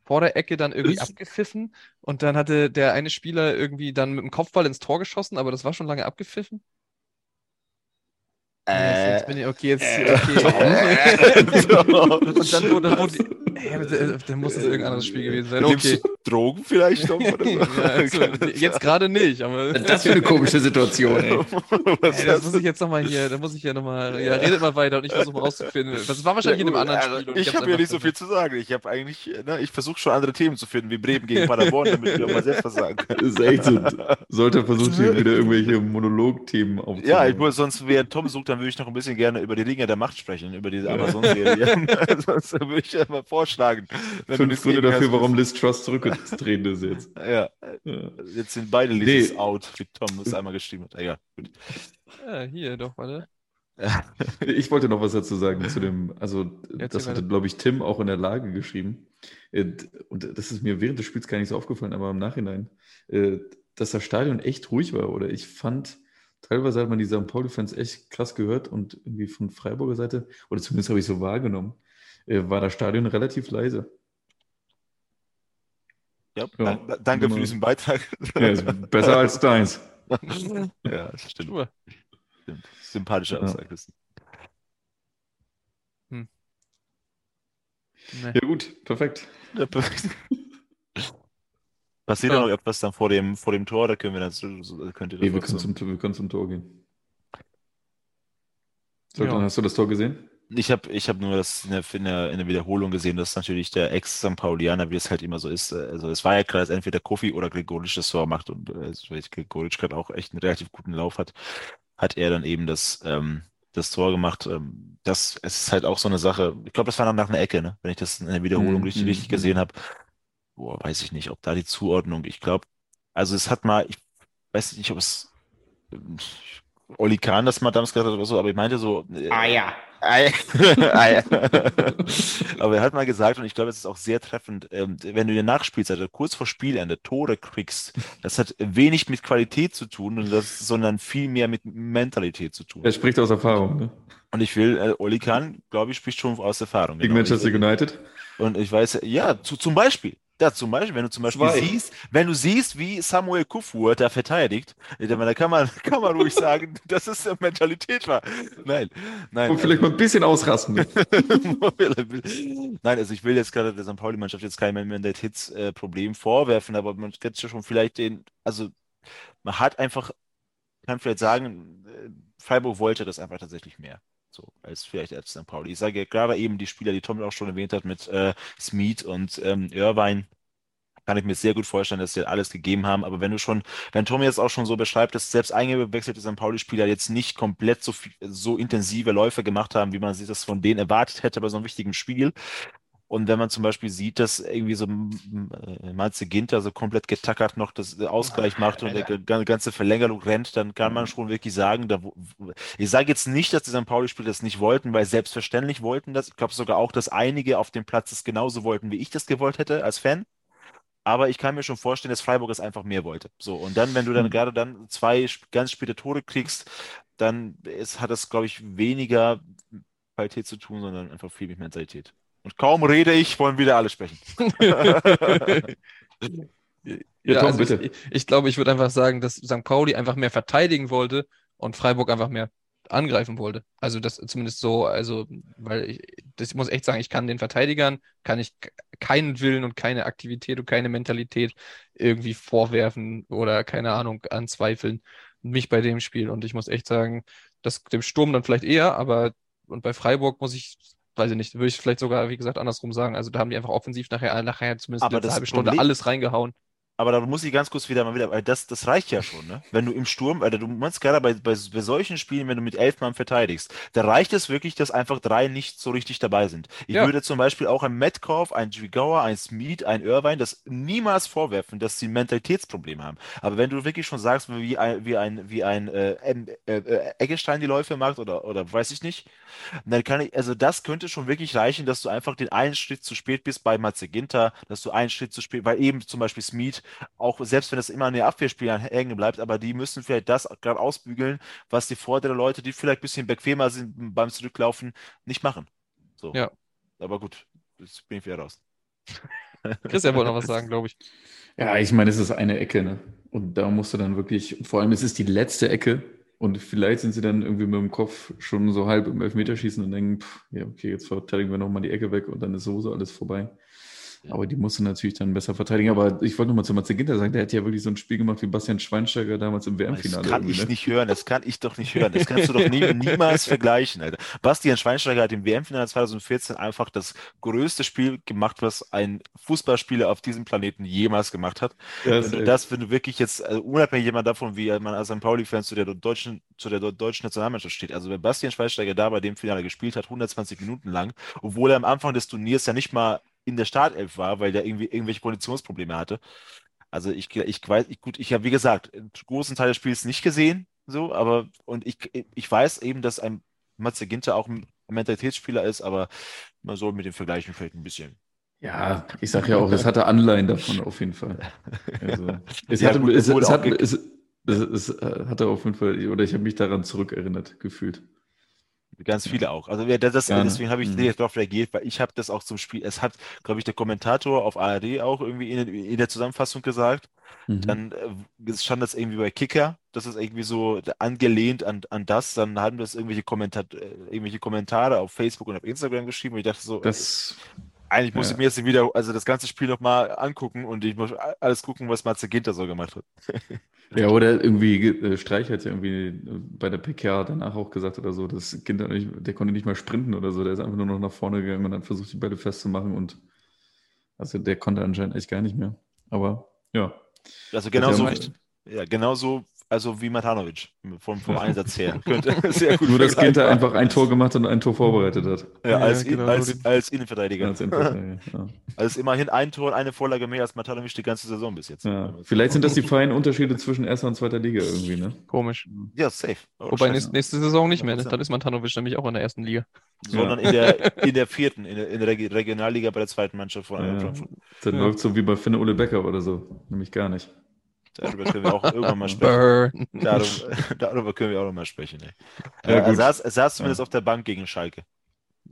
vor der Ecke dann irgendwie abgepfiffen und dann hatte der eine Spieler irgendwie dann mit dem Kopfball ins Tor geschossen, aber das war schon lange abgepfiffen. Äh, jetzt bin ich, okay, jetzt, äh, okay. und dann wurde, wurde Hey, dann muss es irgendein anderes Spiel gewesen sein. Okay. Drogen vielleicht noch? Ja, also, jetzt gerade nicht. Aber das für eine komische Situation, ey. ey das muss ich jetzt nochmal hier, da muss ich ja nochmal, ja, redet mal weiter und ich versuche mal rauszufinden. Das war wahrscheinlich ja, in einem anderen Spiel. Ich, ich habe ja nicht so viel zu sagen. Ich habe eigentlich, ne, ich versuche schon andere Themen zu finden, wie Bremen gegen Paderborn, damit wir auch mal selbst was sagen können. Das ist echt so. Sollte versuchen, hier wieder irgendwelche Monologthemen aufzunehmen. Ja, ich muss, sonst, während Tom sucht, dann würde ich noch ein bisschen gerne über die Ringe der Macht sprechen, über diese Amazon-Serie. sonst würde ich ja mal vorschlagen. Fünf Gründe dafür, warum Liz Truss zurückgetreten ist jetzt. Ja. ja. Jetzt sind beide Liz's nee. out, wie Tom das einmal geschrieben hat. Ja, gut. Ja, hier doch, warte. Ich wollte noch was dazu sagen zu dem, also Jetzt das hatte, glaube ich, Tim auch in der Lage geschrieben. Äh, und das ist mir während des Spiels gar nicht so aufgefallen, aber im Nachhinein, äh, dass das Stadion echt ruhig war. Oder ich fand, teilweise hat man die St. Pauli-Fans echt krass gehört und irgendwie von Freiburger Seite, oder zumindest habe ich so wahrgenommen, war das Stadion relativ leise. Ja, ja. danke für diesen Beitrag. Ja, besser als deins. ja, das stimmt. Stimmt. Sympathische Aussage. Hm. Nee. Ja, gut, perfekt. Ja, perfekt. Passiert ja. noch etwas dann vor dem, vor dem Tor, da können wir dann könnt ihr nee, wir, können zum, wir können zum Tor gehen. So, ja. dann hast du das Tor gesehen? Ich habe ich hab nur das in der, in, der, in der Wiederholung gesehen, dass natürlich der Ex-St. Paulianer, wie es halt immer so ist, also es war ja klar, dass entweder Kofi oder Gregoric das Tor macht und äh, Gregoric gerade auch echt einen relativ guten Lauf hat, hat er dann eben das, ähm, das Tor gemacht. Ähm, das es ist halt auch so eine Sache. Ich glaube, das war dann nach einer Ecke, ne? wenn ich das in der Wiederholung mhm. richtig, richtig gesehen habe. Boah, weiß ich nicht, ob da die Zuordnung, ich glaube, also es hat mal, ich weiß nicht, ob es Oli Kahn das mal damals gesagt hat oder so, aber ich meinte so. Äh, ah ja. Ah, aber er hat mal gesagt, und ich glaube, es ist auch sehr treffend, ähm, wenn du in der Nachspielzeit also kurz vor Spielende Tore kriegst, das hat wenig mit Qualität zu tun, und das, sondern viel mehr mit Mentalität zu tun. Er spricht aus Erfahrung, ne? Und ich will, äh, Oli Kahn, glaube ich, spricht schon aus Erfahrung. Gegen genau. Manchester United? Und ich weiß, ja, zu, zum Beispiel. Ja, zum Beispiel, wenn du zum Beispiel Zwei. siehst, wenn du siehst, wie Samuel Kufur da verteidigt, da kann man, kann man ruhig sagen, dass es eine Mentalität war. Nein, nein. Und vielleicht also, mal ein bisschen ausrasten. nein, also ich will jetzt gerade der St. Pauli-Mannschaft jetzt kein Mentalitätsproblem äh, vorwerfen, aber man könnte ja schon vielleicht den, also man hat einfach, kann vielleicht sagen, äh, Freiburg wollte das einfach tatsächlich mehr. So, als vielleicht als St. Pauli. Ich sage gerade eben die Spieler, die Tom auch schon erwähnt hat, mit äh, Smeed und ähm, Irvine, kann ich mir sehr gut vorstellen, dass sie alles gegeben haben. Aber wenn du schon, wenn Tom jetzt auch schon so beschreibt, dass selbst eingewechselte St. Pauli-Spieler jetzt nicht komplett so, viel, so intensive Läufe gemacht haben, wie man sich das von denen erwartet hätte bei so einem wichtigen Spiel, und wenn man zum Beispiel sieht, dass irgendwie so äh, Matze Ginter so komplett getackert noch das Ausgleich macht und der ganze Verlängerung rennt, dann kann man mhm. schon wirklich sagen, da, ich sage jetzt nicht, dass die St. Pauli-Spieler das nicht wollten, weil selbstverständlich wollten das. Ich glaube sogar auch, dass einige auf dem Platz das genauso wollten, wie ich das gewollt hätte als Fan. Aber ich kann mir schon vorstellen, dass Freiburg es einfach mehr wollte. So, und dann, wenn du dann mhm. gerade dann zwei ganz späte Tore kriegst, dann ist, hat das, glaube ich, weniger Qualität zu tun, sondern einfach viel mit Mentalität. Und kaum rede ich, wollen wieder alle sprechen. ja, Tom, also bitte. Ich, ich, glaube, ich würde einfach sagen, dass St. Pauli einfach mehr verteidigen wollte und Freiburg einfach mehr angreifen wollte. Also das zumindest so, also, weil ich, das muss echt sagen, ich kann den Verteidigern, kann ich keinen Willen und keine Aktivität und keine Mentalität irgendwie vorwerfen oder keine Ahnung, anzweifeln, mich bei dem Spiel. Und ich muss echt sagen, dass dem Sturm dann vielleicht eher, aber und bei Freiburg muss ich weiß ich nicht, würde ich vielleicht sogar, wie gesagt, andersrum sagen. Also da haben die einfach offensiv nachher, nachher zumindest eine halbe Stunde Problem, alles reingehauen. Aber da muss ich ganz kurz wieder mal wieder, weil das, das reicht ja schon, ne? Wenn du im Sturm, Alter, du meinst gerade bei, bei, bei solchen Spielen, wenn du mit elf Mann verteidigst, da reicht es wirklich, dass einfach drei nicht so richtig dabei sind. Ich ja. würde zum Beispiel auch ein Metcalf, ein Dwigauer, ein Smith, ein Irvine das niemals vorwerfen, dass sie Mentalitätsprobleme haben. Aber wenn du wirklich schon sagst, wie ein, wie ein, wie ein äh, äh, äh, Eggestein die Läufe macht oder, oder weiß ich nicht, dann kann ich, also das könnte schon wirklich reichen, dass du einfach den einen Schritt zu spät bist bei Matze Ginter, dass du einen Schritt zu spät, weil eben zum Beispiel Auch selbst wenn das immer an den Abwehrspielern hängen bleibt, aber die müssen vielleicht das gerade ausbügeln, was die vorderen Leute, die vielleicht ein bisschen bequemer sind beim Zurücklaufen, nicht machen. So. Ja. Aber gut, jetzt bin ich wieder raus. Christian wollte noch was sagen, glaube ich. Ja, ich meine, es ist eine Ecke, ne? Und da musst du dann wirklich, vor allem, es ist die letzte Ecke und vielleicht sind sie dann irgendwie mit dem Kopf schon so halb im Elfmeterschießen und denken, pff, ja, okay, jetzt verteidigen wir nochmal die Ecke weg und dann ist sowieso alles vorbei. Aber die musste natürlich dann besser verteidigen. Aber ich wollte nochmal zu Matze Ginter sagen, der hat ja wirklich so ein Spiel gemacht wie Bastian Schweinsteiger damals im WM-Finale. Das kann ich ne? nicht hören, das kann ich doch nicht hören. Das kannst du doch nie, niemals vergleichen, Alter. Bastian Schweinsteiger hat im WM-Finale 2014 einfach das größte Spiel gemacht, was ein Fußballspieler auf diesem Planeten jemals gemacht hat. Ja, wenn du das, wenn du wirklich jetzt, also unabhängig jemand davon, wie man als St. Pauli-Fan zu der deutschen, zu der deutschen Nationalmannschaft steht. Also wenn Bastian Schweinsteiger da bei dem Finale gespielt hat, 120 Minuten lang, obwohl er am Anfang des Turniers ja nicht mal in der Startelf war, weil der irgendwie irgendwelche Konditionsprobleme hatte. Also ich, ich weiß, ich, gut, ich habe wie gesagt einen großen Teil des Spiels nicht gesehen, so, aber und ich, ich weiß eben, dass ein Matze Ginter auch ein Mentalitätsspieler ist, aber man soll mit dem Vergleichen vielleicht ein bisschen. Ja, ich sage ja auch, es hatte Anleihen davon auf jeden Fall. Also, es, ja, hatte, gut, es, es, hat, es, es, hatte auf jeden Fall, oder ich habe mich daran zurückerinnert, gefühlt. Ganz viele auch. Also das, deswegen habe ich mhm. nicht darauf reagiert, weil ich habe das auch zum Spiel. Es hat, glaube ich, der Kommentator auf ARD auch irgendwie in, in der Zusammenfassung gesagt. Mhm. Dann äh, stand das irgendwie bei Kicker. Das ist irgendwie so angelehnt an, an das. Dann haben das irgendwelche, Kommentar äh, irgendwelche Kommentare auf Facebook und auf Instagram geschrieben. Und ich dachte so, das Eigentlich muss ja. ich mir jetzt wieder, also das ganze Spiel nochmal angucken und ich muss alles gucken, was Matze Ginter so gemacht hat. ja, oder irgendwie, äh, Streich hat ja irgendwie bei der PK danach auch gesagt oder so, dass Ginter nicht, der konnte nicht mal sprinten oder so, der ist einfach nur noch nach vorne gegangen und hat versucht, die Bälle festzumachen und also der konnte anscheinend echt gar nicht mehr. Aber ja. Also genauso, ja, genauso also wie Matanovic vom, vom Einsatz her. Könnte sehr gut Nur, dass Ginter einfach ein Tor gemacht und ein Tor vorbereitet hat. Ja, als, ja, genau, als, als Innenverteidiger. Als Innenverteidiger ja. Also immerhin ein Tor und eine Vorlage mehr als Matanovic die ganze Saison bis jetzt. Ja. Vielleicht sind das die feinen Unterschiede zwischen erster und zweiter Liga irgendwie, ne? Komisch. Ja, safe. Oh, Wobei nächste, nächste Saison nicht mehr, ne? dann ist Matanovic nämlich auch in der ersten Liga. Sondern in, der, in der vierten, in der, in der Regionalliga bei der zweiten Mannschaft von ja, Frankfurt. Dann läuft so wie bei Finne Ole Becker oder so. Nämlich gar nicht. Darüber können wir auch irgendwann mal sprechen. Darüber, darüber, können wir auch noch mal sprechen. Ja, er, saß, er saß zumindest ja. auf der Bank gegen Schalke.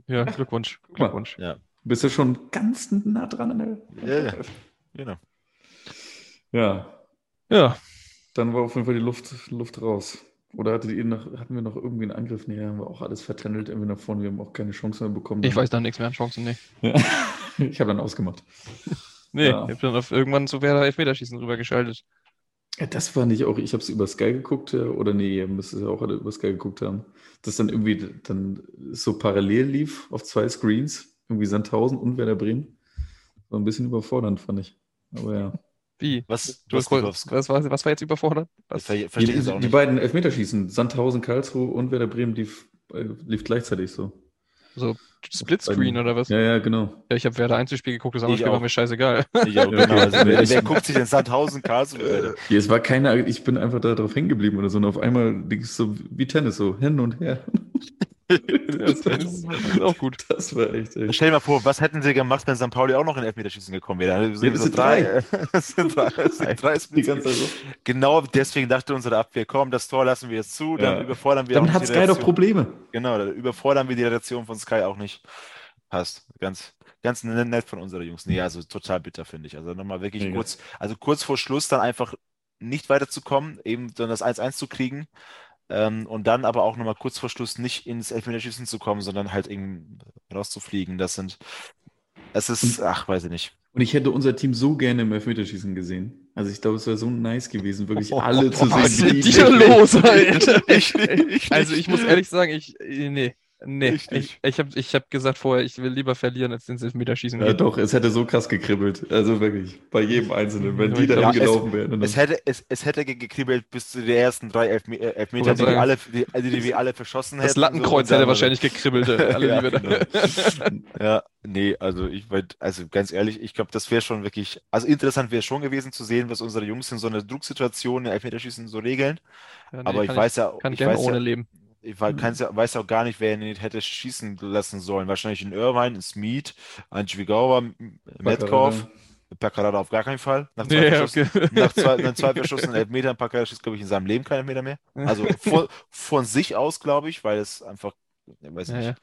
Ja, Glückwunsch. Glückwunsch. Ja. Bist du schon ganz nah dran an der. Ja, genau. Ja. Ja. Dann war auf jeden Fall die Luft, Luft raus. Oder hattet ihr noch, hatten wir noch irgendwie einen Angriff? Nee, haben wir auch alles vertändelt irgendwie nach vorne. Wir haben auch keine Chance mehr bekommen. Ich weiß da nichts mehr an Chancen, nee. Ja. ich habe dann ausgemacht. Nee, ja. ich habe dann auf irgendwann zu Werder Elfmeterschießen rübergeschaltet. Ja, das war nicht auch, ich habe es über Sky geguckt, oder nee, ihr müsst es ja auch alle über Sky geguckt haben, dass dann irgendwie dann so parallel lief auf zwei Screens, irgendwie Sandhausen und Werder Bremen. War ein bisschen überfordernd, fand ich. Aber ja. Wie? Was, du hast, was, was, war, was war jetzt überfordernd? Was? Die, die beiden Elfmeterschießen, Sandhausen, Karlsruhe und Werder Bremen lief, äh, lief gleichzeitig so. So Splitscreen oder was? Ja, ja, genau. Ja, ich habe Werder Einzelspiel geguckt, das andere Spiel war mir scheißegal. Ich auch, genau. Also, wer, wer guckt sich denn Sandhausen Karlsruhe? Ja, es war keiner, ich bin einfach da drauf hängen geblieben oder so und auf einmal ging es so wie Tennis, so hin und her. das, ist, auch gut. Das war echt, echt. Stell dir mal vor, was hätten sie gemacht, wenn St. Pauli auch noch in Elfmeterschießen gekommen wäre? Das sind, ja, sind drei. das sind drei. Das sind drei die ganze Zeit so. Genau deswegen dachte unsere Abwehr, komm, das Tor lassen wir jetzt zu, dann ja. überfordern wir Dann hat Sky doch Probleme. Genau, dann überfordern wir die Redaktion von Sky auch nicht. Passt. Ganz, ganz nett von unseren Jungs. Nee, also total bitter, finde ich. Also nochmal wirklich ja, kurz, also kurz vor Schluss dann einfach nicht weiterzukommen, eben dann das 1-1 zu kriegen. Ähm, und dann aber auch nochmal kurz vor Schluss nicht ins Elfmeterschießen zu kommen, sondern halt eben rauszufliegen. Das sind, es ist, ach, weiß ich nicht. Und ich hätte unser Team so gerne im Elfmeterschießen gesehen. Also ich glaube, es wäre so nice gewesen, wirklich alle oh, zu sehen. Was ist mit dir los, Alter? ich, ich, also ich muss ehrlich sagen, ich, nee. Nee, Richtig. ich, ich habe ich hab gesagt vorher, ich will lieber verlieren, als den Elfmeterschießen Ja, doch, es hätte so krass gekribbelt. Also wirklich, bei jedem Einzelnen, wenn die da ja, gelaufen wären. Es hätte, es, es hätte gekribbelt bis zu den ersten drei Elfme äh, Elfmeter, die, wir alle, die, also die wir alle verschossen hätten. Das Lattenkreuz so, hätte wahrscheinlich gekribbelt. Äh, alle, ja, genau. ja, nee, also ich also ganz ehrlich, ich glaube, das wäre schon wirklich, also interessant wäre schon gewesen zu sehen, was unsere Jungs in so einer Drucksituation in Elfmeterschießen so regeln. Ja, nee, Aber ich weiß ja, kann ich, ich weiß ohne ja, leben. Ich weiß auch gar nicht, wer ihn hätte schießen lassen sollen. Wahrscheinlich in Irvine, in Smith, ein Schwigauer, Metcalf. Paccarada auf gar keinen Fall. Nach zwei, nee, okay. nach zwei, nach zwei Elfmetern, Paccarada schießt, glaube ich, in seinem Leben keinen Elfmeter mehr. Also von, von sich aus, glaube ich, weil es einfach, ich weiß nicht. Ja, ja.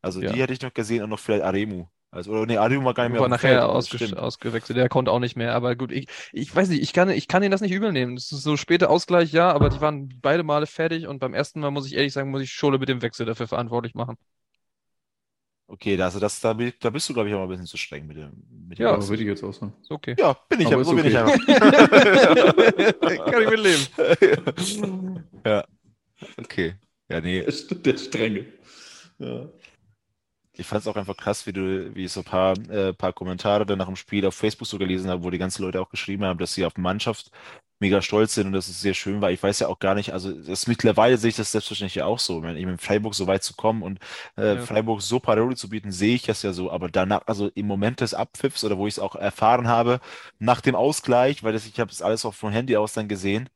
Also ja. die hätte ich noch gesehen und noch vielleicht Aremu. Also, oder nee, Arium war gar nicht mehr. War nachher ausge ausgewechselt, der konnte auch nicht mehr. Aber gut, ich, ich weiß nicht, ich kann, ich kann ihn das nicht übel nehmen. Das ist so später Ausgleich, ja, aber die waren beide Male fertig und beim ersten Mal muss ich ehrlich sagen, muss ich Schole mit dem Wechsel dafür verantwortlich machen. Okay, also das, da, da bist du, glaube ich, auch mal ein bisschen zu streng mit dem. Mit dem ja, würde ich jetzt auch sagen. Ist okay. Ja, bin ich, aber so okay. bin ich einfach. kann ich mitleben. ja. Okay. Ja, nee. Der Strenge. Ja ich fand es auch einfach krass, wie du, wie ich so ein paar, äh, paar Kommentare dann nach dem Spiel auf Facebook so gelesen habe, wo die ganzen Leute auch geschrieben haben, dass sie auf Mannschaft mega stolz sind und dass es sehr schön war. Ich weiß ja auch gar nicht, also das mittlerweile sehe ich das selbstverständlich auch so. Wenn eben in Freiburg so weit zu kommen und äh, ja. Freiburg so Parole zu bieten, sehe ich das ja so. Aber danach, also im Moment des Abpfiffs oder wo ich es auch erfahren habe, nach dem Ausgleich, weil das, ich habe es alles auch vom Handy aus dann gesehen,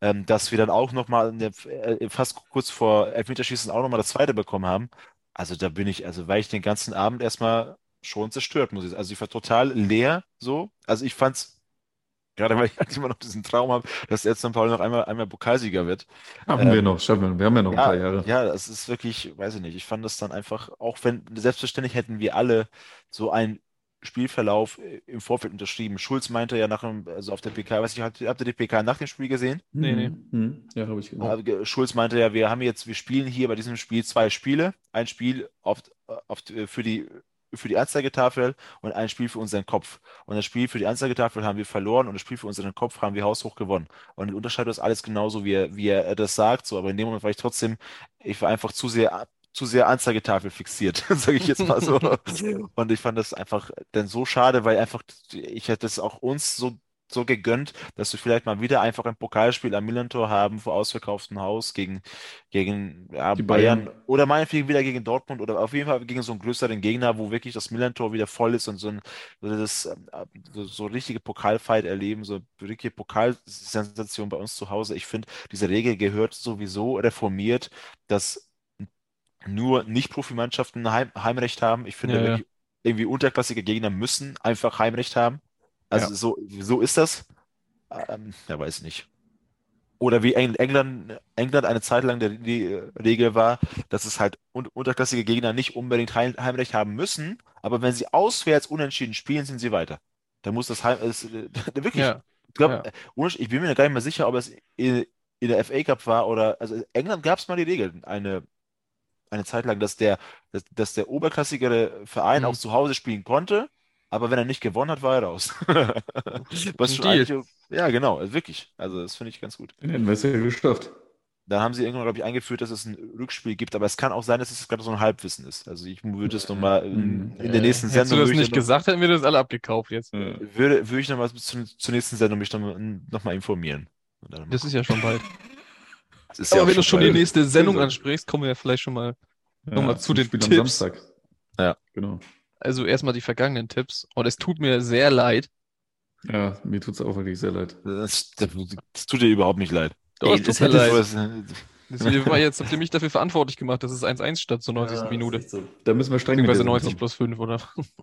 ähm, dass wir dann auch nochmal äh, fast kurz vor Elfmeterschießen auch nochmal das zweite bekommen haben. Also da bin ich, also war ich den ganzen Abend erstmal schon zerstört, muss ich sagen. Also ich war total leer so. Also ich fand's, gerade weil ich halt immer noch diesen Traum habe, dass jetzt St. Paul noch einmal, einmal Pokalsieger wird. Haben ähm, wir noch, schaffen wir. Wir haben ja noch ja, ein paar Jahre. Ja, das ist wirklich, weiß ich nicht. Ich fand das dann einfach, auch wenn, selbstverständlich hätten wir alle so ein Spielverlauf äh, im Vorfeld unterschrieben. Schulz meinte ja nach dem, also auf der PK, weiß ich, habt, habt ihr die PK nach dem Spiel gesehen? Nee, nee. Hm. Ja, habe ich gesehen. Schulz meinte ja, wir haben jetzt, wir spielen hier bei diesem Spiel zwei Spiele. Ein Spiel auf, auf, für die für die Anzeigetafel und ein Spiel für unseren Kopf. Und das Spiel für die Anzeigetafel haben wir verloren und das Spiel für unseren Kopf haben wir haushoch gewonnen. Und der Unterscheid ist alles genauso, wie er, wie er das sagt. So, aber in dem Moment war ich trotzdem, ich war einfach zu sehr zu sehr Anzeigetafel fixiert, sage ich jetzt mal so. Und ich fand das einfach dann so schade, weil einfach ich hätte es auch uns so so gegönnt, dass wir vielleicht mal wieder einfach ein Pokalspiel am Millantor haben vor ausverkauftem Haus gegen, gegen ja, Bayern. Bayern. oder meinetwegen wieder gegen Dortmund oder auf jeden Fall gegen so einen größeren Gegner, wo wirklich das Millantor wieder voll ist und so ein so das, so, so richtige Pokalfight erleben, so eine richtige Pokalsensation bei uns zu Hause. Ich finde, diese Regel gehört sowieso reformiert, dass nur Nicht-Profimannschaften Heim Heimrecht haben. Ich finde, ja, ja. irgendwie unterklassige Gegner müssen einfach Heimrecht haben. Also ja. so, so ist das. Ähm, ja, weiß nicht. Oder wie England, England eine Zeit lang der, die Regel war, dass es halt un unterklassige Gegner nicht unbedingt Heim Heimrecht haben müssen, aber wenn sie auswärts unentschieden spielen, sind sie weiter. Da muss das Heim, es, wirklich, ja. ich glaube, ja. ich bin mir gar nicht mehr sicher, ob es in, in der FA Cup war oder, also England gab es mal die Regel, eine, eine Zeit lang, dass der, dass, dass der oberklassigere Verein mhm. auch zu Hause spielen konnte aber wenn er nicht gewonnen hat, war er raus. Was schon eigentlich, ja, genau, also wirklich. Also das finde ich ganz gut. Den hätten wir es ja geschafft. Da haben sie irgendwann, glaube ich, eingeführt, dass es ein Rückspiel gibt, aber es kann auch sein, dass es gerade so ein Halbwissen ist. Also ich würde es nochmal in, mhm. in der nächsten Sendung. Hättest du das nicht gesagt, hätten wir das alle abgekauft jetzt. Würde, würde ich nochmal zur, zur nächsten Sendung mich nochmal informieren. Das ist ja schon bald. Aber ja wenn du schon die nächste Sendung ansprichst, kommen wir ja vielleicht schon mal ja, nochmal zu den Spiel Tipps. Am Samstag. Ja, genau. Also erstmal die vergangenen Tipps. Und es tut mir sehr leid. Ja, mir tut es auch wirklich sehr leid. Das, das, das, tut dir überhaupt nicht leid. Doch, Ey, es tut mir leid. Deswegen war jetzt, habt ihr mich dafür verantwortlich gemacht, dass es 1-1 statt zur 90. Ja, Minute. So. Da müssen wir streng Beziehungsweise 90 plus 5, oder?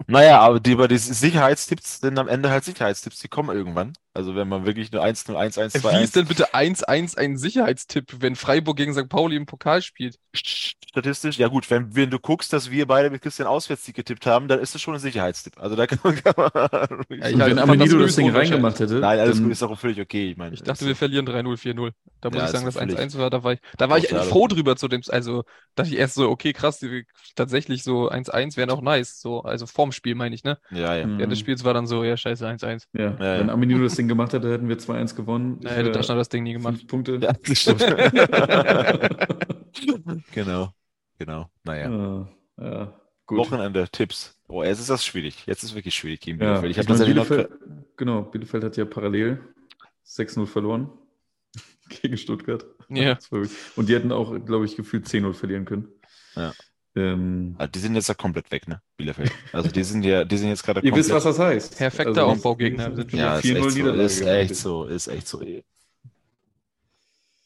Naja, aber die über die Sicherheitstipps sind am Ende halt Sicherheitstipps, die kommen irgendwann. Also wenn man wirklich nur 1-0, 1-1, 2-1. Wie ist denn bitte 1-1 ein Sicherheitstipp, wenn Freiburg gegen St. Pauli im Pokal spielt? Statistisch, ja gut, wenn, wenn du guckst, dass wir beide mit Christian Auswärtssieg getippt haben, dann ist das schon ein Sicherheitstipp. Also da kann man. Kann man ja, ich wenn Amenido das Ding reingemacht hätte. Nein, alles gut, ist auch völlig okay. Ich, meine, ich dachte, wir verlieren 3-0, 4-0. Da muss ja, ich sagen, dass 1-1 war. Da war ich, da war ich froh drüber zu dem, also dachte ich erst so, okay, krass, tatsächlich so 1-1 wäre noch nice. So, also vorm Spiel meine ich, ne? Ja, ja. Während des Spiels war dann so, ja, scheiße, 1-1. Ja, ja, wenn Amenido das Ding gemacht hätte, hätten wir 2-1 gewonnen. Er hätte Daschner das Ding nie gemacht. Fünf Punkte. Ja, das stimmt. genau, genau. Naja. Ja, ja, gut. Wochenende, Tipps. Oh, jetzt ist das schwierig. Jetzt ist es wirklich schwierig gegen Bielefeld. Ja, ich ich meine, Bielefeld, noch... Genau, Bielefeld hat ja parallel 6-0 verloren gegen Stuttgart. Ja. Und die hätten auch, glaube ich, gefühlt 10-0 verlieren können. Ja. Ähm, also die sind jetzt ja komplett weg, ne? Bielefeld. Also die sind ja, die sind jetzt gerade. Ihr wisst, was das heißt. Perfekter also, Aufbaugegner. Ja, ist echt, so, ist echt so, ist echt so.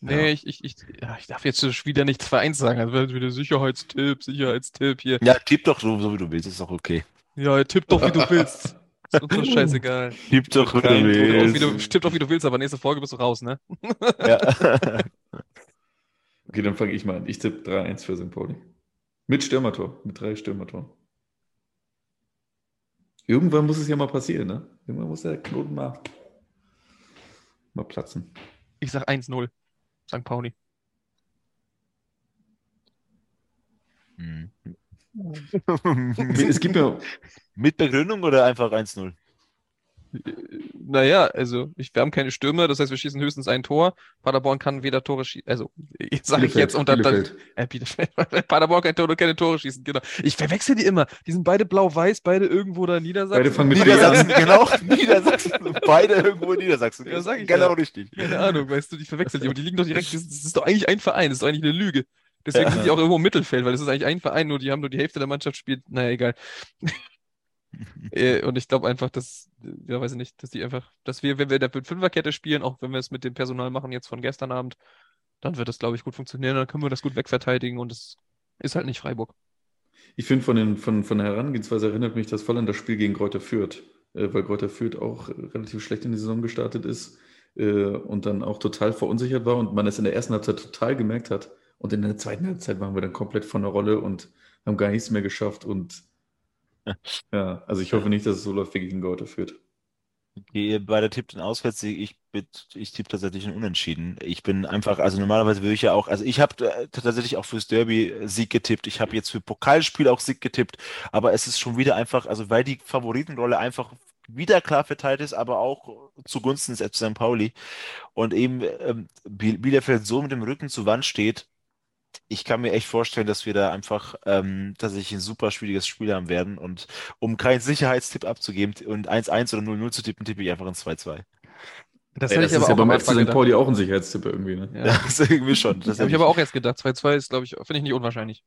Nee, ja. ich, ich, ich, ja, ich darf jetzt wieder nicht 2-1 sagen. Also wieder Sicherheitstipp, Sicherheitstipp hier. Ja, tipp doch so, so wie du willst, ist auch okay. Ja, tipp doch, wie du willst. Ist uns doch scheißegal. Tipp doch, wie du willst. Wie du, tipp doch, wie du willst, aber nächste Folge bist du raus, ne? Ja. okay, dann fange ich mal an. Ich tippe 3-1 für St. Pauli. Mit Stürmertor, mit drei Stürmertoren. Irgendwann muss es ja mal passieren, ne? Irgendwann muss der Knoten mal, mal platzen. Ich sag 1-0, St. Pauli. Hm. es gibt ja mit Begründung oder einfach 1-0? Naja, also ich, wir haben keine Stürmer, das heißt, wir schießen höchstens ein Tor. Paderborn kann weder Tore schießen, also sage ich jetzt unter Bielefeld. Äh, Bielefeld. Paderborn kann Tore, keine Tore schießen, genau. Ich verwechsel die immer. Die sind beide blau-weiß, beide irgendwo da in Niedersachsen. Beide fangen mit Niedersachsen, genau. Niedersachsen. Beide irgendwo in Niedersachsen. Ja, sag ich genau ja. richtig. Keine Ahnung, weißt du, die verwechseln die. Und die liegen doch direkt, das ist doch eigentlich ein Verein, das ist doch eigentlich eine Lüge. Deswegen ja. sind die auch irgendwo im Mittelfeld, weil das ist eigentlich ein Verein, nur die haben nur die Hälfte der Mannschaft spielt. Naja, egal. Äh, und ich glaube einfach, dass, ja, weiß ich nicht, dass die einfach, dass wir, wenn wir der Fünferkette spielen, auch wenn wir es mit dem Personal machen jetzt von gestern Abend, dann wird das, glaube ich, gut funktionieren. Dann können wir das gut wegverteidigen und es ist halt nicht Freiburg. Ich finde, von, von, von der Herangehensweise erinnert mich das voll an das Spiel gegen Kräuter Fürth, äh, weil Kräuter Fürth auch relativ schlecht in die Saison gestartet ist äh, und dann auch total verunsichert war und man es in der ersten Halbzeit total gemerkt hat. Und in der zweiten Halbzeit waren wir dann komplett von der Rolle und haben gar nichts mehr geschafft und ja, also ich hoffe nicht, dass es so läuft wie gegen Gorte führt. Bei der Tipp den Auswärtssieg, ich, ich tippe tatsächlich einen Unentschieden. Ich bin einfach, also normalerweise würde ich ja auch, also ich habe äh, tatsächlich auch fürs Derby Sieg getippt. Ich habe jetzt für Pokalspiel auch Sieg getippt, aber es ist schon wieder einfach, also weil die Favoritenrolle einfach wieder klar verteilt ist, aber auch zugunsten des FC St. Pauli und eben ähm, Bielefeld so mit dem Rücken zur Wand steht, ich kann mir echt vorstellen, dass wir da einfach ähm, tatsächlich ein super schwieriges Spiel haben werden. Und um keinen Sicherheitstipp abzugeben und 1-1 oder 0-0 zu tippen, tippe ich einfach ein 2-2. Das, Ey, das ist ja beim FC St. Pauli auch ein Sicherheitstipp irgendwie, ne? Ja, das ist irgendwie schon. Das habe ich aber auch erst gedacht. 2-2 ist, glaube ich, finde ich nicht unwahrscheinlich.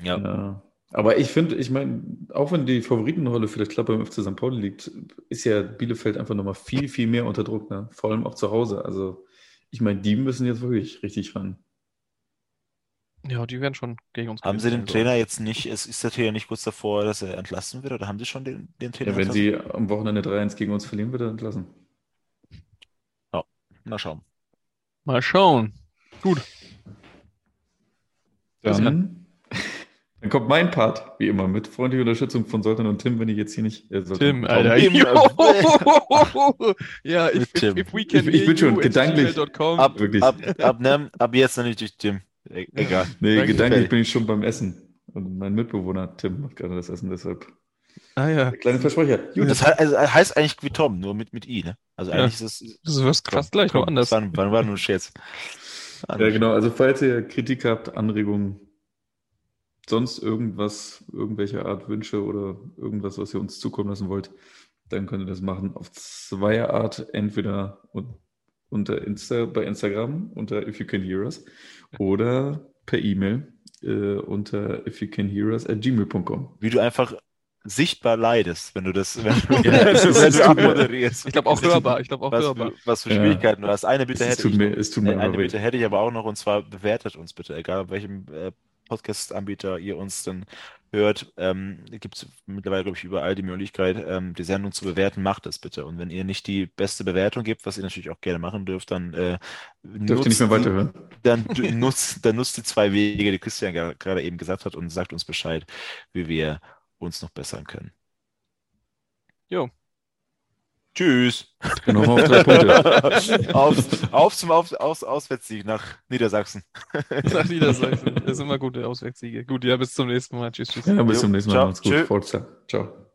Ja. ja. Aber ich finde, ich meine, auch wenn die Favoritenrolle vielleicht klar beim FC St. Pauli liegt, ist ja Bielefeld einfach nochmal viel, viel mehr unter Druck, ne? Vor allem auch zu Hause. Also, ich meine, die müssen jetzt wirklich richtig ran. Ja, die werden schon gegen uns Haben Sie den Trainer jetzt nicht, ist, ist der Trainer nicht kurz davor, dass er entlassen wird oder haben Sie schon den, den Trainer Ja, wenn Sie am Wochenende 3-1 gegen uns verlieren, wird er entlassen. Ja, mal schauen. Mal schauen. Gut. Dann, dann kommt mein Part, wie immer, mit freundlicher Unterstützung von Sultan und Tim, wenn ich jetzt hier nicht. Äh, Tim, Alter. ja, if we can ich, ich bin schon gedanklich. Ab, wirklich. Ab, ab, ab, ab jetzt natürlich Tim. E egal. Nee, gedanklich bin ich schon beim Essen. Und mein Mitbewohner Tim macht gerade das Essen, deshalb. Ah ja. Kleine Versprecher. Das heißt, also, heißt eigentlich wie Tom, nur mit, mit I, ne? Also eigentlich ja. ist es. Das ist fast gleich noch anders. Wann, wann war nur ein Scherz? Ja, genau. Also falls ihr Kritik habt, Anregungen, sonst irgendwas, irgendwelche Art Wünsche oder irgendwas, was ihr uns zukommen lassen wollt, dann könnt ihr das machen auf zweier Art. Entweder unter Insta, bei Instagram unter If You Can Hear Us oder per E-Mail äh, unter ifyoucanhearus at gmail.com. Wie du einfach sichtbar leidest, wenn du das, wenn du, ja, das, wenn du abmoderierst. Ich glaube auch hörbar. Ich glaube auch was, hörbar. Was für Schwierigkeiten ja. du hast. Eine Bitte es hätte ich. Mir, es tut mir eine Bitte hätte ich aber auch noch und zwar bewertet uns bitte, egal welchem äh, Podcast-Anbieter ihr uns dann hört, ähm, gibt es mittlerweile, glaube ich, überall die Möglichkeit, ähm, die Sendung zu bewerten. Macht das bitte. Und wenn ihr nicht die beste Bewertung gebt, was ihr natürlich auch gerne machen dürft, dann äh, dürft ihr nicht mehr weiterhören. Dann nutzt, dann nutzt die zwei Wege, die Christian gerade eben gesagt hat, und sagt uns Bescheid, wie wir uns noch bessern können. Jo. Tschüss. Genau auf drei Punkte. auf, auf zum auf, aus, Auswärtssieg nach Niedersachsen. nach Niedersachsen. Das ist immer gute Auswärtssiege. Gut, ja, bis zum nächsten Mal. Tschüss, tschüss. Ja, bis zum nächsten Mal. Ciao. Macht's gut. Ciao.